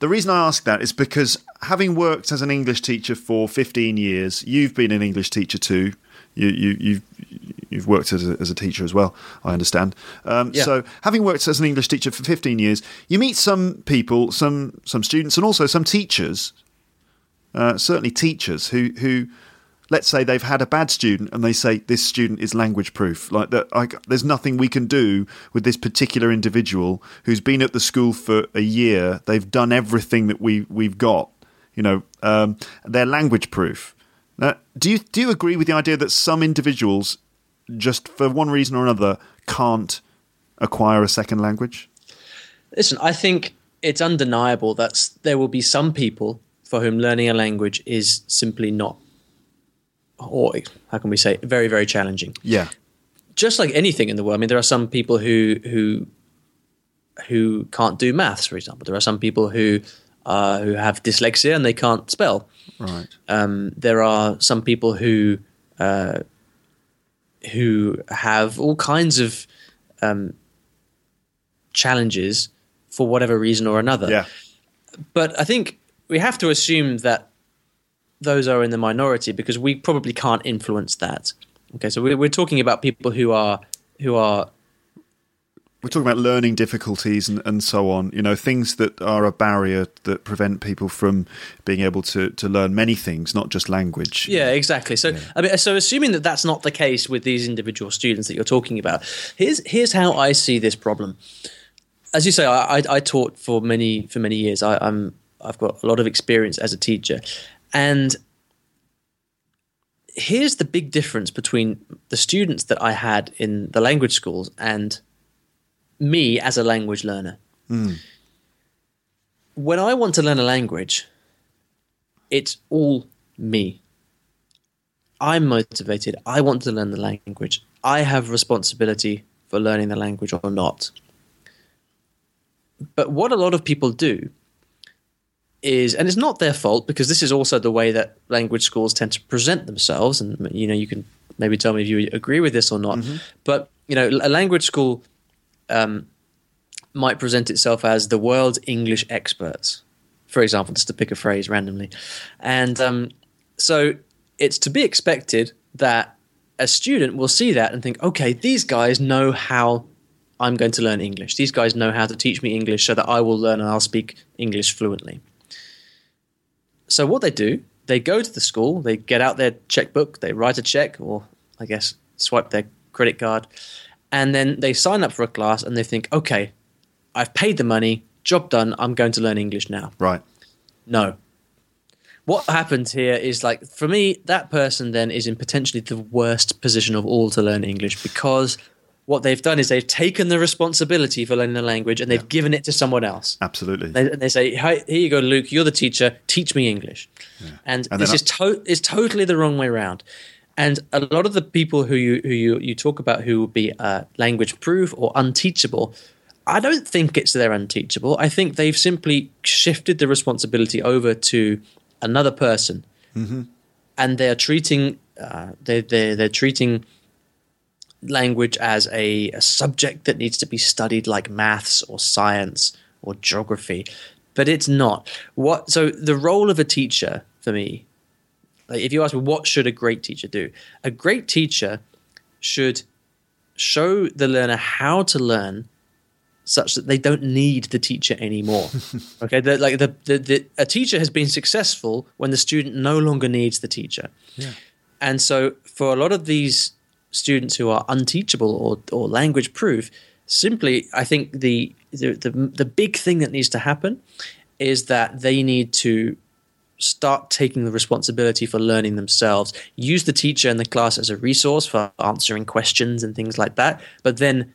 the reason I ask that is because having worked as an English teacher for 15 years, you've been an English teacher too. You, you, you've you've worked as a, as a teacher as well. I understand. Um, Yeah. So, having worked as an English teacher for 15 years, you meet some people, some some students, and also some teachers. Uh, certainly, teachers who who let's say they've had a bad student and they say this student is language proof. Like that I, there's nothing we can do with this particular individual who's been at the school for a year. They've done everything that we we've got you know um, they're language proof. Now, do you do you agree with the idea that some individuals just for one reason or another can't acquire a second language? Listen, I think it's undeniable that there will be some people for whom learning a language is simply not, or how can we say, very, very challenging. yeah Just like anything in the world, I mean, there are some people who who who can't do maths, for example. There are some people who uh, who have dyslexia and they can't spell. right Um, there are some people who uh, who have all kinds of um, challenges for whatever reason or another. yeah But I think we have to assume that those are in the minority because we probably can't influence that. Okay, so we're, we're talking about people who are who are we're talking about learning difficulties and, and so on you know things that are a barrier that prevent people from being able to, to learn many things not just language Yeah, exactly. So, I mean, so assuming that that's not the case with these individual students that you're talking about, here's here's how I see this problem. As you say, I, I, I taught for many for many years. I, I'm I've got a lot of experience as a teacher, and here's the big difference between the students that I had in the language schools and me as a language learner. Hmm. When I want to learn a language, it's all me. I'm motivated. I want to learn the language. I have responsibility for learning the language or not. But what a lot of people do is, and it's not their fault because this is also the way that language schools tend to present themselves. And you know, you can maybe tell me if you agree with this or not. But you know, a language school um, might present itself as the world's English experts, for example, just to pick a phrase randomly, and um, so it's to be expected that a student will see that and think, okay, these guys know how I'm going to learn English. These guys know how to teach me English so that I will learn and I'll speak English fluently. So what they do, they go to the school, they get out their checkbook, they write a check, or I guess swipe their credit card, and then they sign up for a class and they think, okay, I've paid the money, job done, I'm going to learn English now. right No. what happens here is like for me, that person then is in potentially the worst position of all to learn English because what they've done is they've taken the responsibility for learning the language and they've yeah. given it to someone else. Absolutely. They, they say, "Here you go, Luke. You're the teacher. Teach me English." Yeah. And, and, this is to- is totally the wrong way around. And a lot of the people who you who you, you talk about who will be uh, language proof or unteachable, I don't think it's they're unteachable. I think they've simply shifted the responsibility over to another person, mm-hmm. and they're treating uh, they they they're treating language as a, a subject that needs to be studied like maths or science or geography, but it's not. What so the role of a teacher for me like if you ask me what should a great teacher do a great teacher should show the learner how to learn such that they don't need the teacher anymore. okay, the, like the, the, the, a teacher has been successful when the student no longer needs the teacher. Yeah. And so for a lot of these students who are unteachable or, or language proof, simply I think the, the the the big thing that needs to happen is that they need to start taking the responsibility for learning themselves. Use the teacher in the class as a resource for answering questions and things like that, but then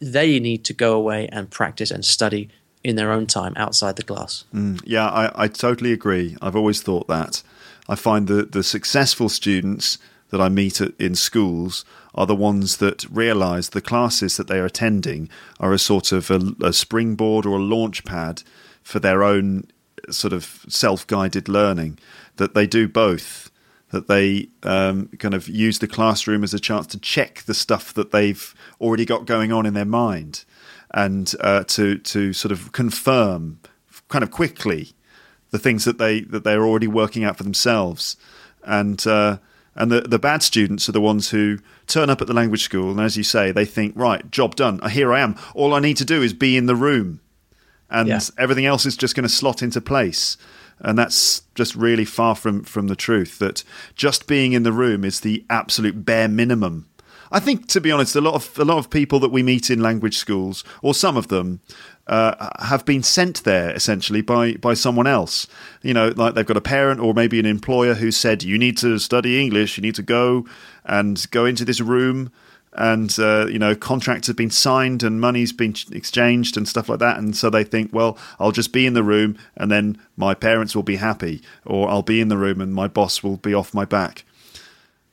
they need to go away and practice and study in their own time outside the class. Mm, yeah, I, I, totally agree. I've always thought that. I find that the successful students that I meet at, in schools are the ones that realize the classes that they are attending are a sort of a, a springboard or a launch pad for their own sort of self guided learning, that they do both that they um, kind of use the classroom as a chance to check the stuff that they've already got going on in their mind and uh, to to sort of confirm kind of quickly the things that they that they're already working out for themselves. And uh, and the the bad students are the ones who turn up at the language school and as you say they think right job done. Uh, here I am. All I need to do is be in the room. And yeah. everything else is just going to slot into place. And that's just really far from from the truth that just being in the room is the absolute bare minimum. I think, to be honest, a lot of a lot of people that we meet in language schools, or some of them, uh, have been sent there essentially by by someone else. You know, like they've got a parent or maybe an employer who said, "You need to study English. You need to go and go into this room." and uh, you know contracts have been signed and money's been exchanged and stuff like that and so they think well i'll just be in the room and then my parents will be happy or i'll be in the room and my boss will be off my back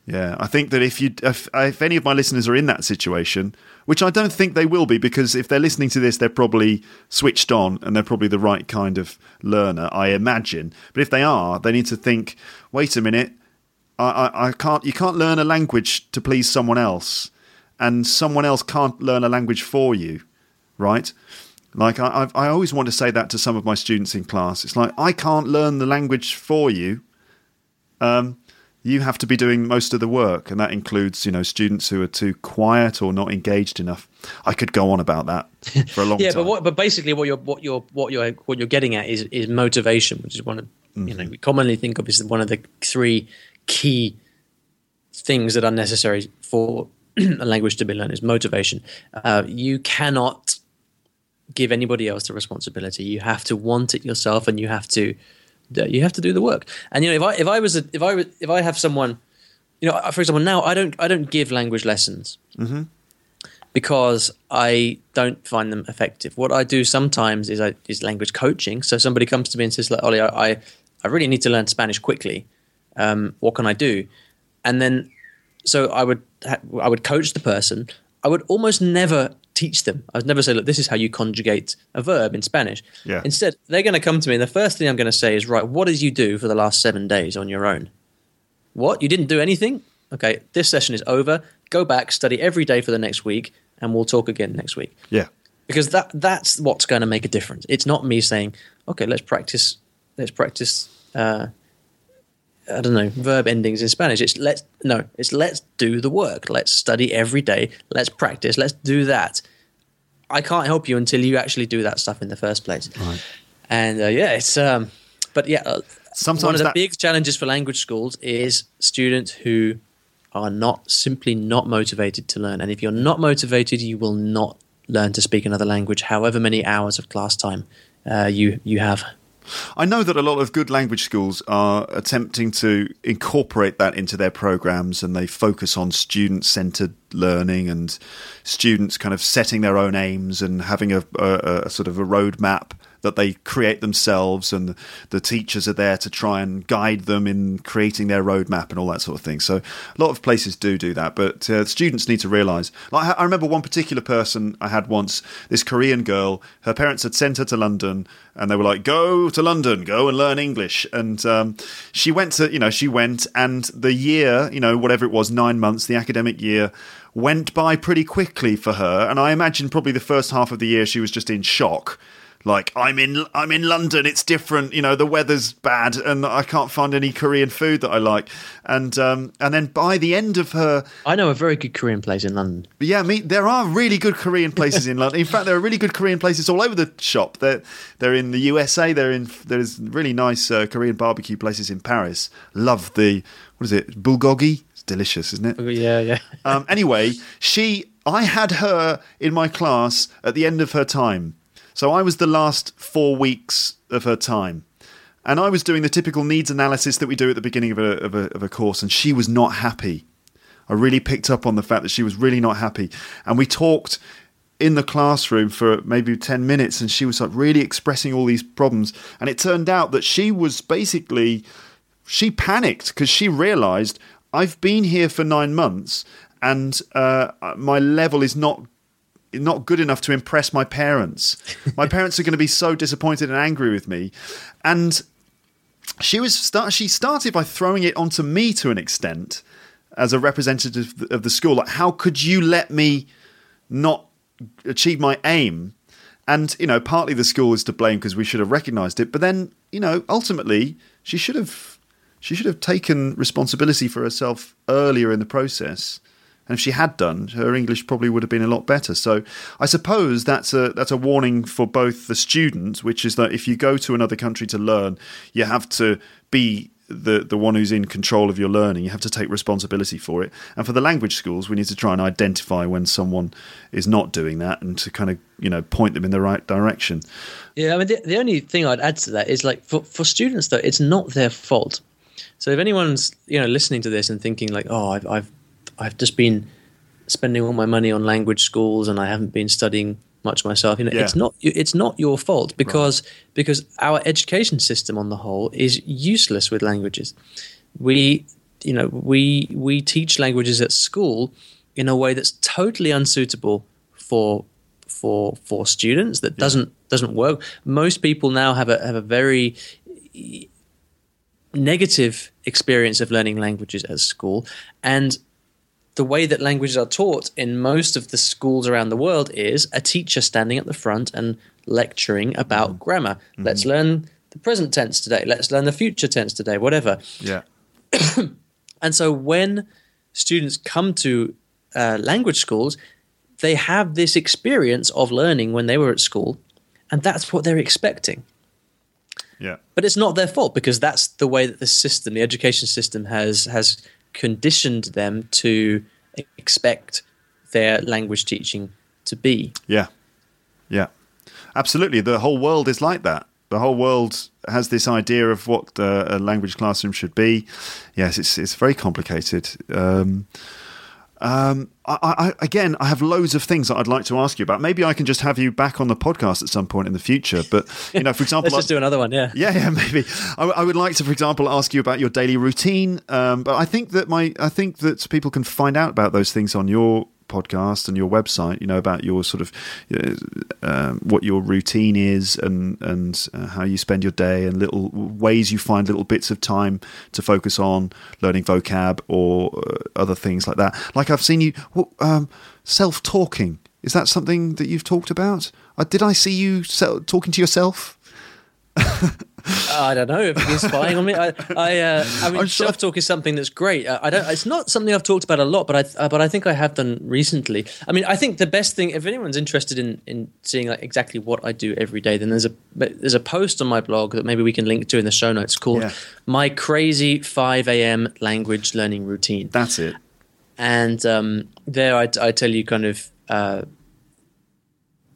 yeah i think that if you if, if any of my listeners are in that situation which i don't think they will be because if they're listening to this they're probably switched on and they're probably the right kind of learner i imagine but if they are they need to think wait a minute I, I, I can't you can't learn a language to please someone else and someone else can't learn a language for you, right? Like I, I always want to say that to some of my students in class. It's like I can't learn the language for you. Um, you have to be doing most of the work, and that includes you know students who are too quiet or not engaged enough. I could go on about that for a long yeah, time. Yeah, but what, but basically what you're what you're what you're what you're getting at is is motivation, which is one of mm-hmm. you know we commonly think of as one of the three key things that are necessary for a language to be learned is motivation. Uh, you cannot give anybody else the responsibility. You have to want it yourself, and you have to you have to do the work. And you know, if I if I was a, if I if I have someone, you know, for example, now I don't I don't give language lessons. Mm-hmm. Because I don't find them effective. What I do sometimes is I, is language coaching. So somebody comes to me and says, like, "Olly, I, I really need to learn Spanish quickly. Um, what can I do?" And then so I would I would coach the person. I would almost never teach them. I would never say, "Look, this is how you conjugate a verb in Spanish." Yeah. Instead, they're going to come to me, and the first thing I'm going to say is, "Right, what did you do for the last seven days on your own? What you didn't do anything? Okay, this session is over. Go back, study every day for the next week, and we'll talk again next week." Yeah. Because that that's what's going to make a difference. It's not me saying, "Okay, let's practice. Let's practice." Uh, I don't know verb endings in Spanish. It's let's no, it's let's do the work. Let's study every day. Let's practice. Let's do that. I can't help you until you actually do that stuff in the first place. Right. And uh, yeah, it's um, but yeah, uh, sometimes one of the that- big challenges for language schools is students who are not simply not motivated to learn. And if you're not motivated, you will not learn to speak another language, however many hours of class time uh, you you have. I know that a lot of good language schools are attempting to incorporate that into their programs and they focus on student centered learning and students kind of setting their own aims and having a, a, a sort of a roadmap that they create themselves, and the teachers are there to try and guide them in creating their roadmap and all that sort of thing. So a lot of places do do that, but uh, students need to realise. Like, I remember one particular person I had once, this Korean girl. Her parents had sent her to London, and they were like, "Go to London, go and learn English." And um, she went to, you know, she went, and the year, you know, whatever it was, nine months, the academic year went by pretty quickly for her. And I imagine probably the first half of the year she was just in shock like I'm in I'm in London. It's different. You know, the weather's bad, and I can't find any Korean food that I like. And um, and then by the end of her, I know a very good Korean place in London. Yeah, me. There are really good Korean places in London. In fact, there are really good Korean places all over the shop. They're they're in the USA. They're in there's really nice uh, Korean barbecue places in Paris. Love the what is it bulgogi? It's delicious, isn't it? Yeah, yeah. um, anyway, she I had her in my class at the end of her time so I was the last four weeks of her time. And I was doing the typical needs analysis that we do at the beginning of a, of a, of a course, and she was not happy. I really picked up on the fact that she was really not happy. And we talked in the classroom for maybe 10 minutes, and she was like really expressing all these problems. And it turned out that she was basically, she panicked because she realized I've been here for nine months and uh, my level is not not good enough to impress my parents. My parents are going to be so disappointed and angry with me. And she was start, she started by throwing it onto me to an extent as a representative of the school. Like, how could you let me not achieve my aim? And you know, partly the school is to blame because we should have recognised it. But then, you know, ultimately, she should have she should have taken responsibility for herself earlier in the process and if she had done, her English probably would have been a lot better. So I suppose that's a that's a warning for both the student, which is that if you go to another country to learn, you have to be the the one who's in control of your learning. You have to take responsibility for it. And for the language schools, we need to try and identify when someone is not doing that, and to kind of you know point them in the right direction. Yeah, I mean the, the only thing I'd add to that is like for for students though, it's not their fault. So if anyone's you know listening to this and thinking like, oh, I've, I've I've just been spending all my money on language schools and I haven't been studying much myself. You know, yeah. it's not it's not your fault because right. because our education system on the whole is useless with languages. We you know we we teach languages at school in a way that's totally unsuitable for for for students that doesn't yeah. doesn't work. Most people now have a have a very negative experience of learning languages at school and the way that languages are taught in most of the schools around the world is a teacher standing at the front and lecturing about mm. grammar. Mm-hmm. Let's learn the present tense today. Let's learn the future tense today, whatever. Yeah. and so when students come to uh, language schools, they have this experience of learning when they were at school, and that's what they're expecting. Yeah. But it's not their fault because that's the way that the system, the education system, has has conditioned them to expect their language teaching to be. Yeah. Yeah. Absolutely. The whole world is like that. The whole world has this idea of what uh, a language classroom should be. Yes, it's it's very complicated. Um, um, I, I, again, I have loads of things that I'd like to ask you about. Maybe I can just have you back on the podcast at some point in the future. But you know, for example, let's just do another one. Yeah, yeah, yeah. Maybe I, I would like to, for example, ask you about your daily routine. Um, but I think that my, I think that people can find out about those things on your podcast and your website, you know, about your sort of uh, what your routine is and and uh, how you spend your day and little ways you find little bits of time to focus on learning vocab or uh, other things like that. Like I've seen you um, self talking. Is that something that you've talked about? Uh, did I see you talking to yourself? I don't know if he's spying on me. I, I, uh, I mean, self talk is something that's great. I, I, don't. It's not something I've talked about a lot, but I, uh, but I think I have done recently. I mean, I think the best thing, if anyone's interested in in seeing like exactly what I do every day, then there's a there's a post on my blog that maybe we can link to in the show notes called yeah. "My Crazy 5 A.M. Language Learning Routine." That's it. And um, there, I, I tell you kind of. Uh,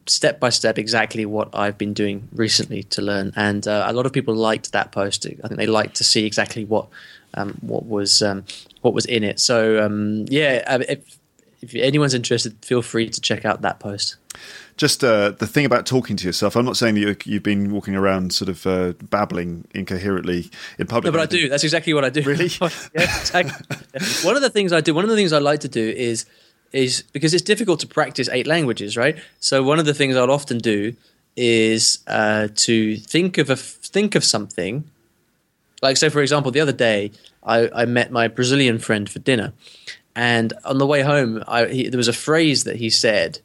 step by step exactly what I've been doing recently to learn, and uh, a lot of people liked that post. I think they liked to see exactly what um, what was um, what was in it. So um, yeah, uh, if, if anyone's interested, feel free to check out that post. Just uh, the thing about talking to yourself. I'm not saying that you, have been walking around sort of uh, babbling incoherently in public. No, but I do. That's exactly what I do. Really? yeah, exactly. One of the things I do. One of the things I like to do is is because it's difficult to practice eight languages, right? So one of the things I'll often do is uh, to think of a think of something. Like so, for example, the other day I, I met my Brazilian friend for dinner, and on the way home, I, he, there was a phrase that he said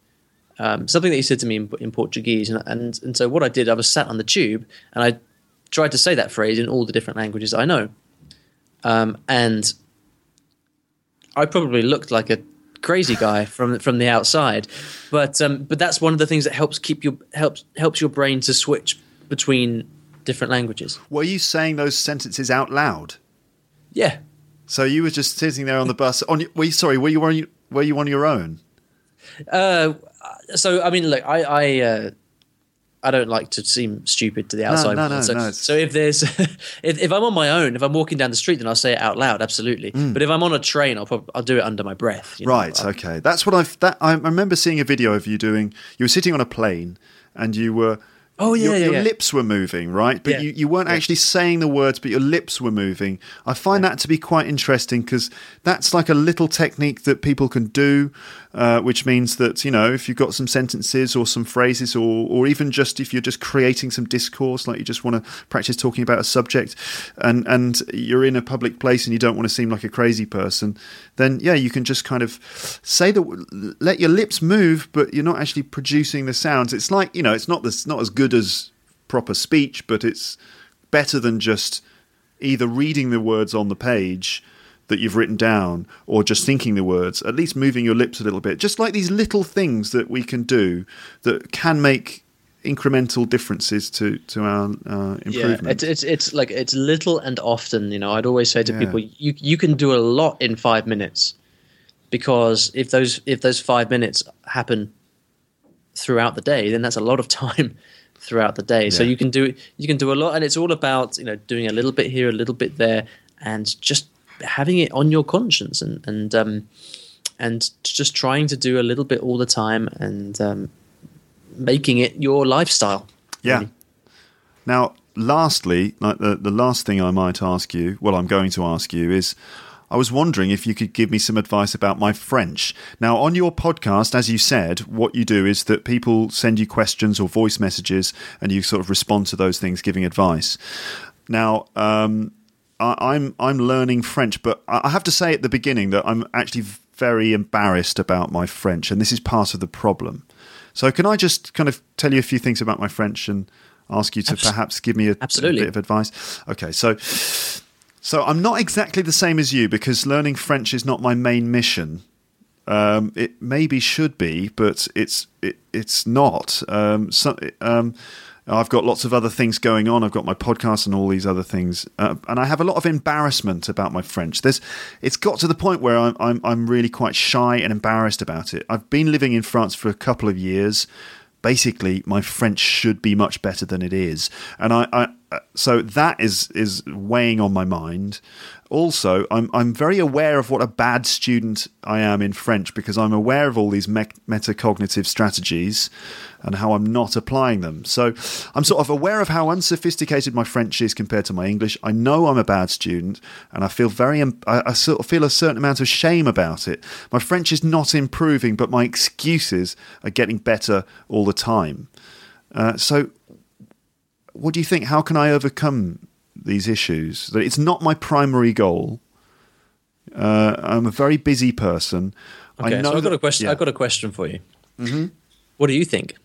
um, something that he said to me in, in Portuguese, and, and and so what I did, I was sat on the tube and I tried to say that phrase in all the different languages I know, um, and I probably looked like a crazy guy from from the outside, but um, but that's one of the things that helps keep your helps helps your brain to switch between different languages. Were you saying those sentences out loud? Yeah. So you were just sitting there on the bus. On were you, sorry, were you on were you on your own? Uh, so I mean, look, I I, uh, I don't like to seem stupid to the outside. No, no, no, so, no so if there's if, if I'm on my own, if I'm walking down the street, then I'll say it out loud, absolutely. Mm. But if I'm on a train, I'll probably I'll do it under my breath. You know? Right. okay. That's what I've. That I remember seeing a video of you doing. You were sitting on a plane and you were Oh yeah, your, yeah, your yeah. lips were moving, right? But Yeah. you, you weren't actually saying the words, but your lips were moving. I find that to be quite interesting because that's like a little technique that people can do, uh, which means that you know if you've got some sentences or some phrases, or or even just if you're just creating some discourse, like you just want to practice talking about a subject, and and you're in a public place and you don't want to seem like a crazy person, then yeah, you can just kind of say the let your lips move, but you're not actually producing the sounds. It's like you know, it's not this not as good as proper speech, but it's better than just either reading the words on the page that you've written down or just thinking the words, at least moving your lips a little bit. Just like these little things that we can do that can make incremental differences to, to our uh, Yeah, improvement. it's, it's it's like it's little and often. You know, I'd always say to Yeah. people, you you can do a lot in five minutes, because if those if those five minutes happen throughout the day, then that's a lot of time throughout the day. So you can do you can do a lot, and it's all about you know doing a little bit here, a little bit there, and just having it on your conscience, and and um, and just trying to do a little bit all the time, and um, making it your lifestyle. Yeah. really. Now, lastly, like the, the last thing I might ask you, well, I'm going to ask you is I was wondering if you could give me some advice about my French. Now, on your podcast, as you said, what you do is that people send you questions or voice messages and you sort of respond to those things giving advice. Now, um, I, I'm I'm learning French, but I have to say at the beginning that I'm actually very embarrassed about my French, and this is part of the problem. So, can I just kind of tell you a few things about my French and ask you to perhaps give me a, a bit of advice? Okay, so so I'm not exactly the same as you because learning French is not my main mission. Um, it maybe should be, but it's it, it's not. Um, so, um, I've got lots of other things going on. I've got my podcast and all these other things, uh, and I have a lot of embarrassment about my French. There's, it's got to the point where I'm, I'm I'm really quite shy and embarrassed about it. I've been living in France for a couple of years. Basically, my French should be much better than it is, and I, I uh, so that is is weighing on my mind. Also, I'm I'm very aware of what a bad student I am in French because I'm aware of all these me- metacognitive strategies and how I'm not applying them. So I'm sort of aware of how unsophisticated my French is compared to my English. I know I'm a bad student, and I feel very I, I sort of feel a certain amount of shame about it. My French is not improving, but my excuses are getting better all the time. Uh, so what do you think? How can I overcome these issues? That it's not my primary goal. Uh, I'm a very busy person. Okay, I know so I've got a question. yeah. I've got a question for you. Mm-hmm. What do you think?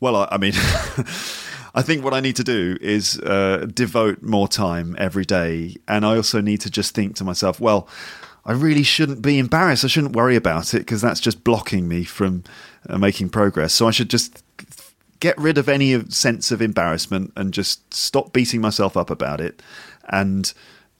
Well, I, I mean, I think what I need to do is uh, devote more time every day, and I also need to just think to myself, well. I really shouldn't be embarrassed. I shouldn't worry about it because that's just blocking me from uh, making progress. So I should just get rid of any sense of embarrassment and just stop beating myself up about it and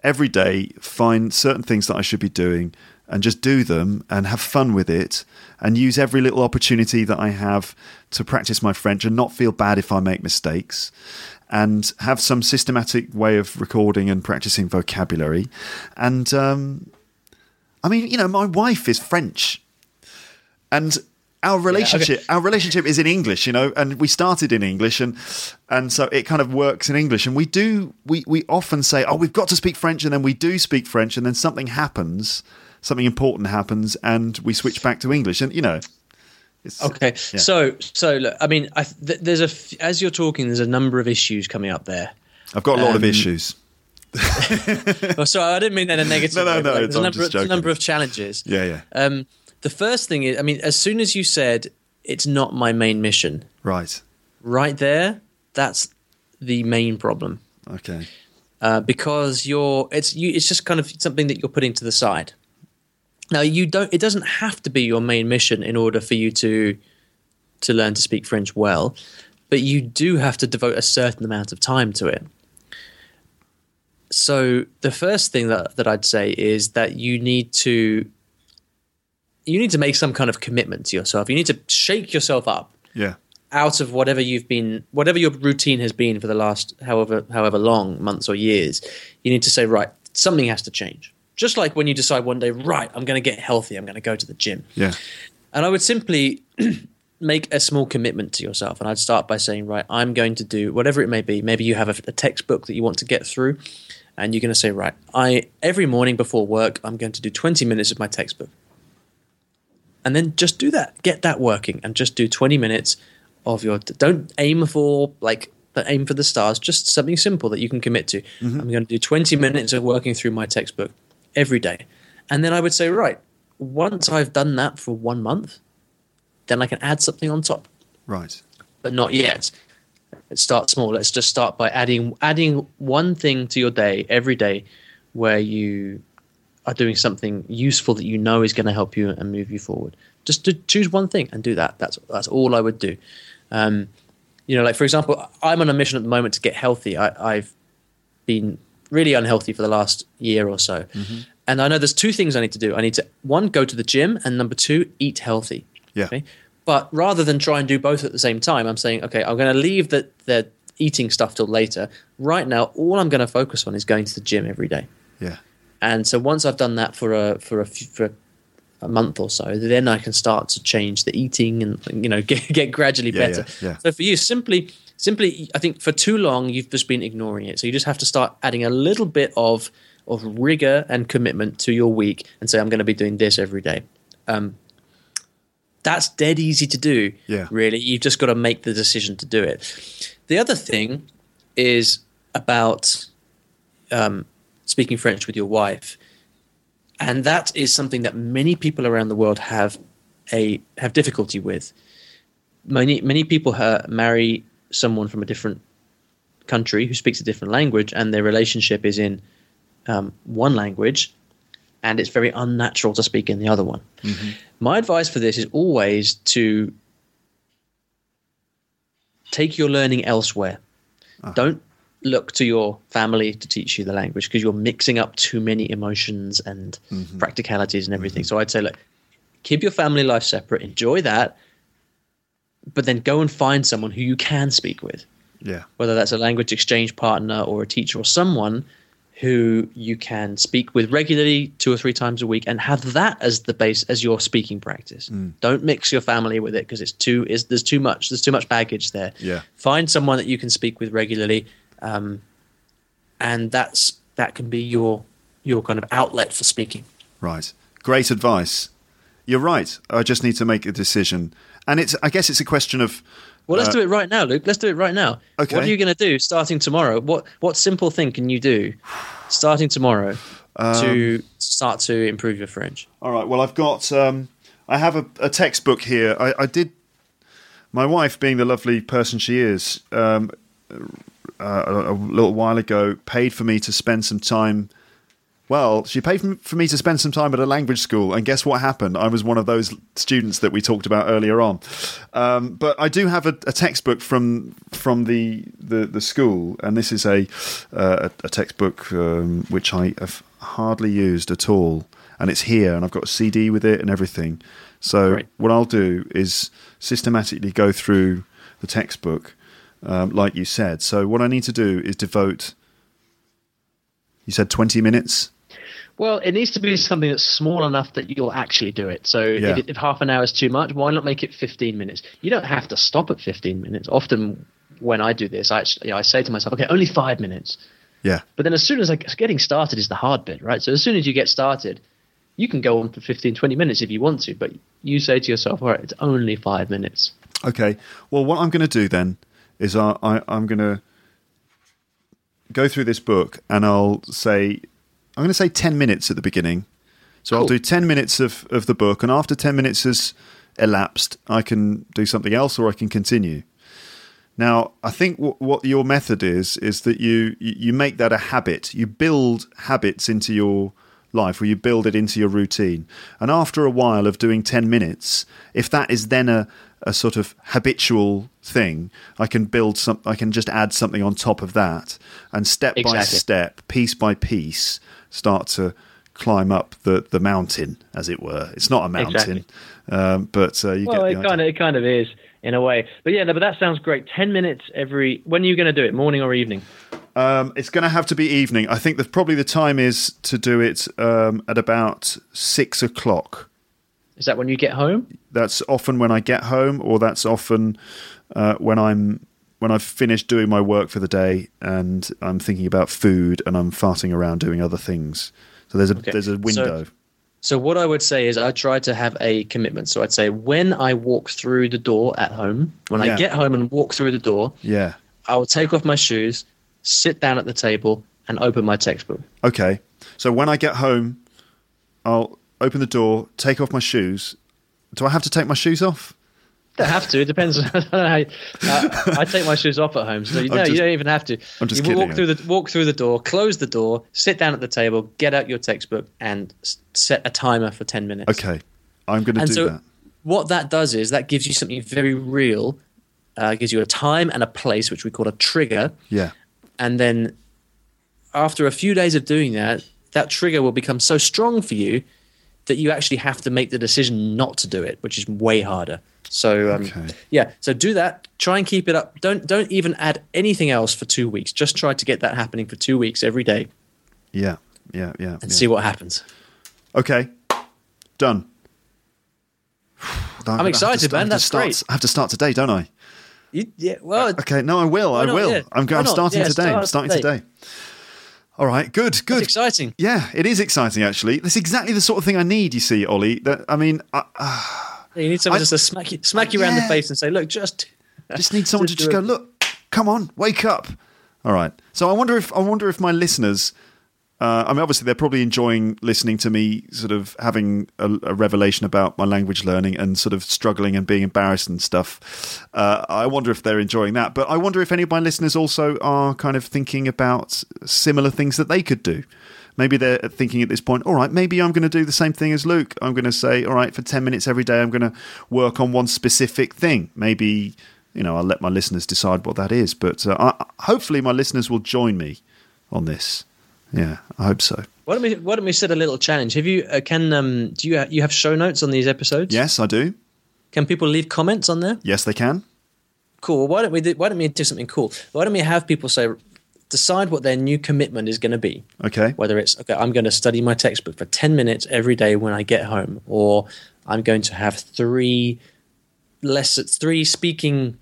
every day find certain things that I should be doing and just do them and have fun with it and use every little opportunity that I have to practice my French and not feel bad if I make mistakes and have some systematic way of recording and practicing vocabulary. And um, I mean, you know, my wife is French and our relationship our relationship is in english you know and we started in english and and so it kind of works in english. And we do we we often say oh we've got to speak french and then we do speak french and then something happens something important happens and we switch back to english. And you know okay. yeah. so so look i mean I, th- there's a as you're talking there's a number of issues coming up there. I've got a lot um, of issues. Oh, sorry i didn't mean that in a negative no no no like, it's, a number, of, a number of challenges. Yeah yeah. Um the first thing is, I mean, as soon as you said it's not my main mission, right, right there, that's the main problem. Okay. Uh, because you're, it's you, it's just kind of something that you're putting to the side. Now you don't. It doesn't have to be your main mission in order for you to to learn to speak French well, but you do have to devote a certain amount of time to it. So the first thing that, that I'd say is that you need to you need to make some kind of commitment to yourself. You need to shake yourself up. Yeah. Out of whatever you've been, whatever your routine has been for the last however however long months or years, you need to say, right, something has to change. Just like when you decide one day, right, I'm going to get healthy, I'm going to go to the gym. Yeah. And I would simply make a small commitment to yourself, and I'd start by saying, right, I'm going to do whatever it may be. Maybe you have a, a textbook that you want to get through, and you're going to say, right, I every morning before work, I'm going to do 20 minutes of my textbook and then just do that. Get that working, and just do 20 minutes of your. Don't aim for like aim for the stars. Just something simple that you can commit to. Mm-hmm. I'm going to do 20 minutes of working through my textbook every day, and then I would say, right, once I've done that for one month, then I can add something on top. Right. But not yet. Let's start small. Let's just start by adding adding one thing to your day every day where you are doing something useful that you know is going to help you and move you forward. Just to choose one thing and do that. That's that's all I would do. Um, you know, like for example, I'm on a mission at the moment to get healthy. I, have been really unhealthy for the last year or so, mm-hmm. and I know there's two things I need to do. I need to one go to the gym, and number two, eat healthy. Yeah. Okay? But rather than try and do both at the same time, I'm saying, okay, I'm going to leave the the eating stuff till later. Right now, all I'm going to focus on is going to the gym every day. Yeah. And so once I've done that for a for a for a month or so, then I can start to change the eating and you know get get gradually yeah, better. Yeah, yeah. So for you, simply simply, I think for too long you've just been ignoring it. So you just have to start adding a little bit of of rigor and commitment to your week, and say I'm going to be doing this every day. Um, that's dead easy to do. Yeah. Really, you've just got to make the decision to do it. The other thing is about um, speaking French with your wife. And that is something that many people around the world have a have difficulty with. Many many people marry someone from a different country who speaks a different language, and their relationship is in um, one language, and it's very unnatural to speak in the other one. Mm-hmm. My advice for this is always to take your learning elsewhere. Uh-huh. Don't look to your family to teach you the language because you're mixing up too many emotions and mm-hmm. practicalities and everything. Mm-hmm. So I'd say, look, keep your family life separate, enjoy that, but then go and find someone who you can speak with. Yeah. Whether that's a language exchange partner or a teacher or someone who you can speak with regularly two or three times a week and have that as the base as your speaking practice. Mm. Don't mix your family with it because it's too is there's too much there's too much baggage there. Yeah. Find someone that you can speak with regularly um, and that's that can be your your kind of outlet for speaking. Right. Great advice. You're right. I just need to make a decision, and it's. I guess it's a question of. Well, let's uh, do it right now, Luke. Let's do it right now. Okay. What are you going to do starting tomorrow? What what simple thing can you do starting tomorrow um, to start to improve your French? All right. Well, I've got. Um, I have a, a textbook here. I, I, did. My wife, being the lovely person she is, um, uh, a, a, little while ago paid for me to spend some time. Well, she paid for me to spend some time at a language school, and guess what happened? I was one of those students that we talked about earlier on. Um, but I do have a, a, textbook from from the, the, the school, and this is a uh, a, textbook um, which I have hardly used at all. and it's here, and I've got a CD with it and everything. So Right. what I'll do is systematically go through the textbook, um, like you said. So what I need to do is devote. You said twenty minutes. Well, it needs to be something that's small enough that you'll actually do it. So Yeah. if, if half an hour is too much, why not make it 15 minutes? You don't have to stop at 15 minutes. Often when I do this, I, actually, you know, I say to myself, okay, only five minutes. Yeah. But then as soon as I getting started is the hard bit, right? So as soon as you get started, you can go on for 15, 20 minutes if you want to, but you say to yourself, all right, it's only five minutes. Okay. Well, what I'm going to do then is I, I, I'm going to go through this book and I'll say, I'm going to say 10 minutes at the beginning. So I'll oh. do 10 minutes of, of the book, and after 10 minutes has elapsed, I can do something else or I can continue. Now, I think w- what your method is is that you you make that a habit. You build habits into your life, or you build it into your routine. And after a while of doing ten minutes, if that is then a a sort of habitual thing, I can build some. I can just add something on top of that, and step by step, piece by piece, start to climb up the the mountain, as it were. It's not a mountain, Exactly. um, but uh, you Well, get it the idea. kind of it kind of is in a way. But yeah, no, but that sounds great. 10 minutes every. When are you going to do it? Morning or evening? Um, it's going to have to be evening. I think that probably the time is to do it um, at about six o'clock. Is that when you get home? That's often when I get home, or that's often uh, when I'm when I've finished doing my work for the day and I'm thinking about food and I'm farting around doing other things. So there's a Okay. there's a window. So, so what I would say is I try to have a commitment. So I'd say when I walk through the door at home, when Yeah. I get home and walk through the door, yeah. I will take off my shoes, sit down at the table, and open my textbook. Okay. So when I get home, I'll open the door, take off my shoes. Do I have to take my shoes off? Don't have to. It depends. I don't know how. Uh, I take my shoes off at home, so you, no, just- you don't even have to. I'm just you kidding. walk through the walk through the door, close the door, sit down at the table, get out your textbook, and set a timer for ten minutes. Okay. I'm going to do so, that. what that does is that gives you something very real. Uh, gives you a time and a place, which we call a trigger. Yeah. and then after a few days of doing that that trigger will become so strong for you that you actually have to make the decision not to do it which is way harder so um, Okay. yeah so do that try and keep it up don't don't even add anything else for two weeks just try to get that happening for two weeks every day Yeah. Yeah. Yeah. and yeah. see what happens Okay, done. I'm excited, man. That's start, great. I have to start today, don't I? you, yeah well Okay, no, I will. I not? will. Yeah. I'm, I'm starting Yeah, today. I'm starting today. today. All right, good, good. it's exciting Yeah, it is exciting. Actually, that's exactly the sort of thing I need. You see, Olly. That I mean, I, ah. I you need someone I- just to smack you smack you around the face and say look just just need someone to just go. Look, come on, wake up. All right. So I wonder if I wonder if my listeners. Uh, I mean, obviously, they're probably enjoying listening to me sort of having a, a revelation about my language learning and sort of struggling and being embarrassed and stuff. Uh, I wonder if they're enjoying that. But I wonder if any of my listeners also are kind of thinking about similar things that they could do. Maybe they're thinking at this point, all right, maybe I'm going to do the same thing as Luke. I'm going to say, all right, for 10 minutes every day, I'm going to work on one specific thing. Maybe, you know, I'll let my listeners decide what that is. But uh, I, hopefully, my listeners will join me on this. Yeah, I hope so. why don't we why don't we set a little challenge have you uh, can um do you you have show notes on these episodes Yes, I do. can people leave comments on there Yes, they can. cool. Well, why don't we do, why don't we do something cool? Why don't we have people say decide what their new commitment is going to be? Okay. Whether it's okay, I'm going to study my textbook for ten minutes every day when I get home, or I'm going to have three lessons, three speaking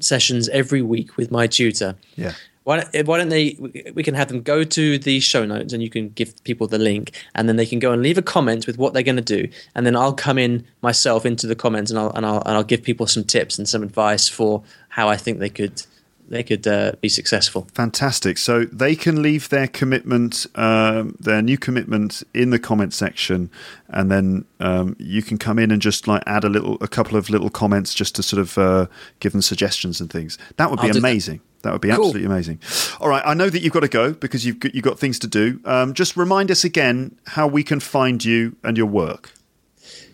sessions every week with my tutor. Yeah. Why don't, why don't they? We can have them go to the show notes, and you can give people the link, and then they can go and leave a comment with what they're going to do, and then I'll come in myself into the comments, and I'll and I'll and I'll give people some tips and some advice for how I think they could they could uh, be successful. Fantastic. So they can leave their commitment, um, their new commitment, in the comment section, and then um, you can come in and just like add a little, a couple of little comments just to sort of uh, give them suggestions and things. That would be I'll amazing. That. would be Cool. absolutely amazing. All right, I know that you've got to go because you've got, you've got things to do. Um, just remind us again how we can find you and your work.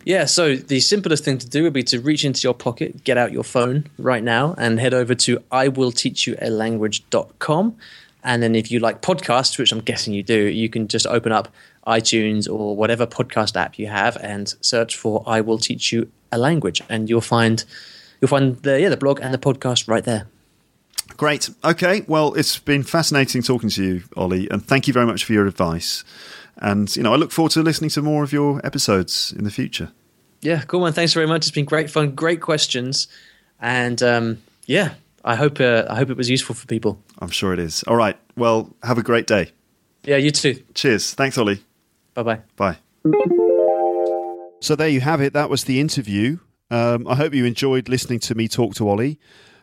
Yeah, so the simplest thing to do would be to reach into your pocket, get out your phone right now, and head over to iwillteachyoualanguage.com. And then if you like podcasts, which I'm guessing you do, you can just open up iTunes or whatever podcast app you have, and search for "I Will Teach You a Language," and you'll find you'll find the yeah the blog and the podcast right there. Great. Okay. Well, it's been fascinating talking to you, Olly, and thank you very much for your advice. And you know, I look forward to listening to more of your episodes in the future. Yeah, cool man. Thanks very much. It's been great fun, great questions, and um, yeah, I hope uh, I hope it was useful for people. I'm sure it is. All right. Well, have a great day. Yeah, you too. Cheers. Thanks, Olly. Bye bye. Bye. So there you have it. That was the interview. Um, I hope you enjoyed listening to me talk to Olly.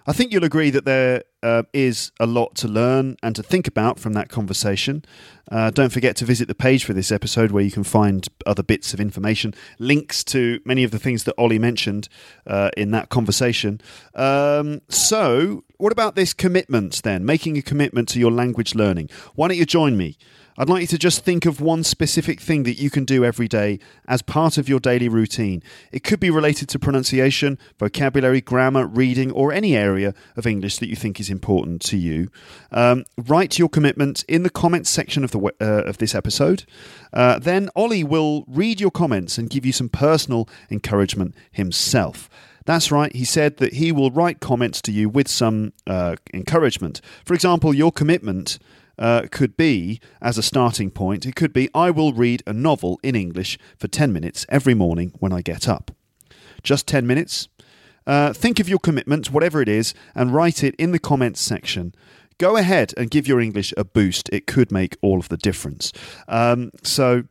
I think you'll agree that there uh, is a lot to learn and to think about from that conversation. Uh, don't forget to visit the page for this episode where you can find other bits of information, links to many of the things that Olly mentioned uh, in that conversation. Um, so, what about this commitment then? Making a commitment to your language learning. Why don't you join me? I'd like you to just think of one specific thing that you can do every day as part of your daily routine. It could be related to pronunciation, vocabulary, grammar, reading, or any area of English that you think is important to you. Um, write your commitment in the comments section of the uh, of this episode. Uh, then Olly will read your comments and give you some personal encouragement himself. That's right, he said that he will write comments to you with some uh, encouragement. For example, your commitment uh, could be, as a starting point, it could be I will read a novel in English for 10 minutes every morning when I get up. Just 10 minutes. Uh, think of your commitment, whatever it is, and write it in the comments section. Go ahead and give your English a boost. It could make all of the difference. Um, so,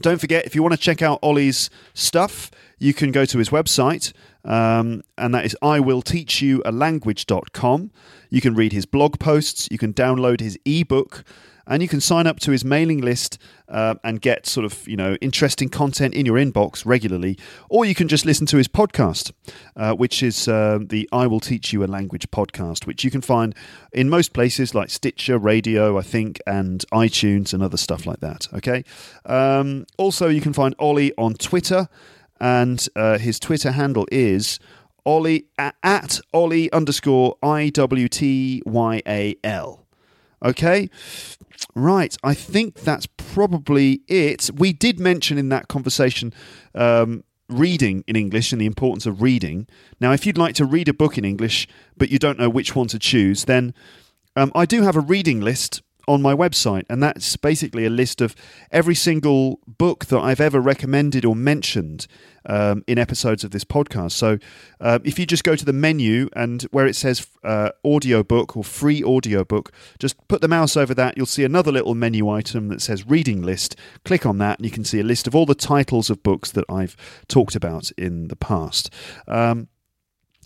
don't forget, if you want to check out Olly's stuff, you can go to his website, um, and that is iwillteachyoualanguage.com. You can read his blog posts, you can download his ebook, and you can sign up to his mailing list uh, and get sort of you know interesting content in your inbox regularly, or you can just listen to his podcast, uh, which is uh, the "I Will Teach You a Language" podcast, which you can find in most places like Stitcher Radio, I think, and iTunes and other stuff like that. Okay. Um, also, you can find Olly on Twitter, and uh, his Twitter handle is Olly at Olly underscore I W T Y A L. Okay, right. I think that's probably it. We did mention in that conversation um, reading in English and the importance of reading. Now, if you'd like to read a book in English but you don't know which one to choose, then um, I do have a reading list on my website, and that's basically a list of every single book that I've ever recommended or mentioned um, in episodes of this podcast. So uh, if you just go to the menu and where it says uh, audiobook or free audiobook, just put the mouse over that, you'll see another little menu item that says reading list. Click on that, and you can see a list of all the titles of books that I've talked about in the past. Um,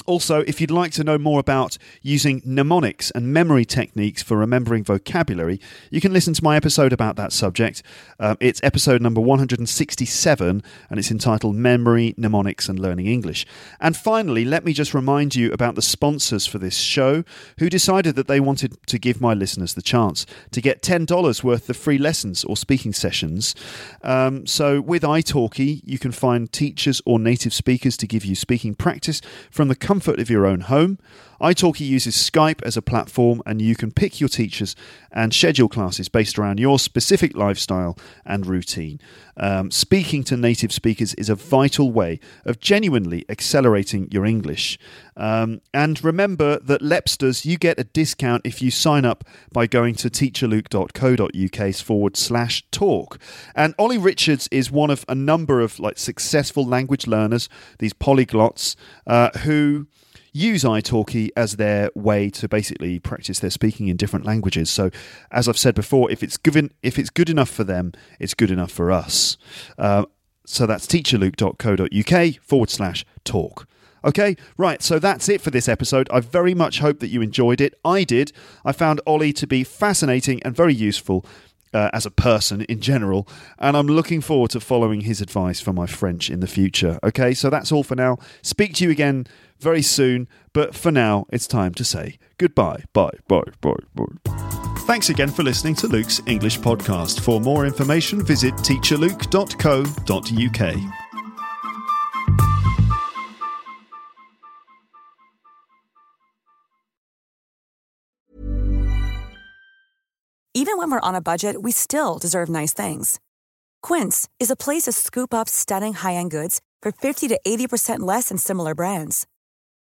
also, if you'd like to know more about using mnemonics and memory techniques for remembering vocabulary, you can listen to my episode about that subject. Uh, it's episode number 167 and it's entitled Memory, Mnemonics and Learning English. And finally, let me just remind you about the sponsors for this show who decided that they wanted to give my listeners the chance to get $10 worth of free lessons or speaking sessions. Um, so, with italki, you can find teachers or native speakers to give you speaking practice from the comfort of your own home. Italki uses Skype as a platform, and you can pick your teachers and schedule classes based around your specific lifestyle and routine. Um, speaking to native speakers is a vital way of genuinely accelerating your English. Um, and remember that Lepsters, you get a discount if you sign up by going to teacherluke.co.uk forward slash talk. And Olly Richards is one of a number of like successful language learners, these polyglots, uh, who use italki as their way to basically practice their speaking in different languages. So, as I've said before, if it's given, if it's good enough for them, it's good enough for us. Uh, so that's teacherluke.co.uk forward slash talk. Okay, right, so that's it for this episode. I very much hope that you enjoyed it. I did. I found Olly to be fascinating and very useful. Uh, as a person in general, and I'm looking forward to following his advice for my French in the future. Okay, so that's all for now. Speak to you again very soon, but for now, it's time to say goodbye. Bye, bye, bye, bye. Thanks again for listening to Luke's English podcast. For more information, visit teacherluke.co.uk. Even when we're on a budget, we still deserve nice things. Quince is a place to scoop up stunning high end goods for 50 to 80% less than similar brands.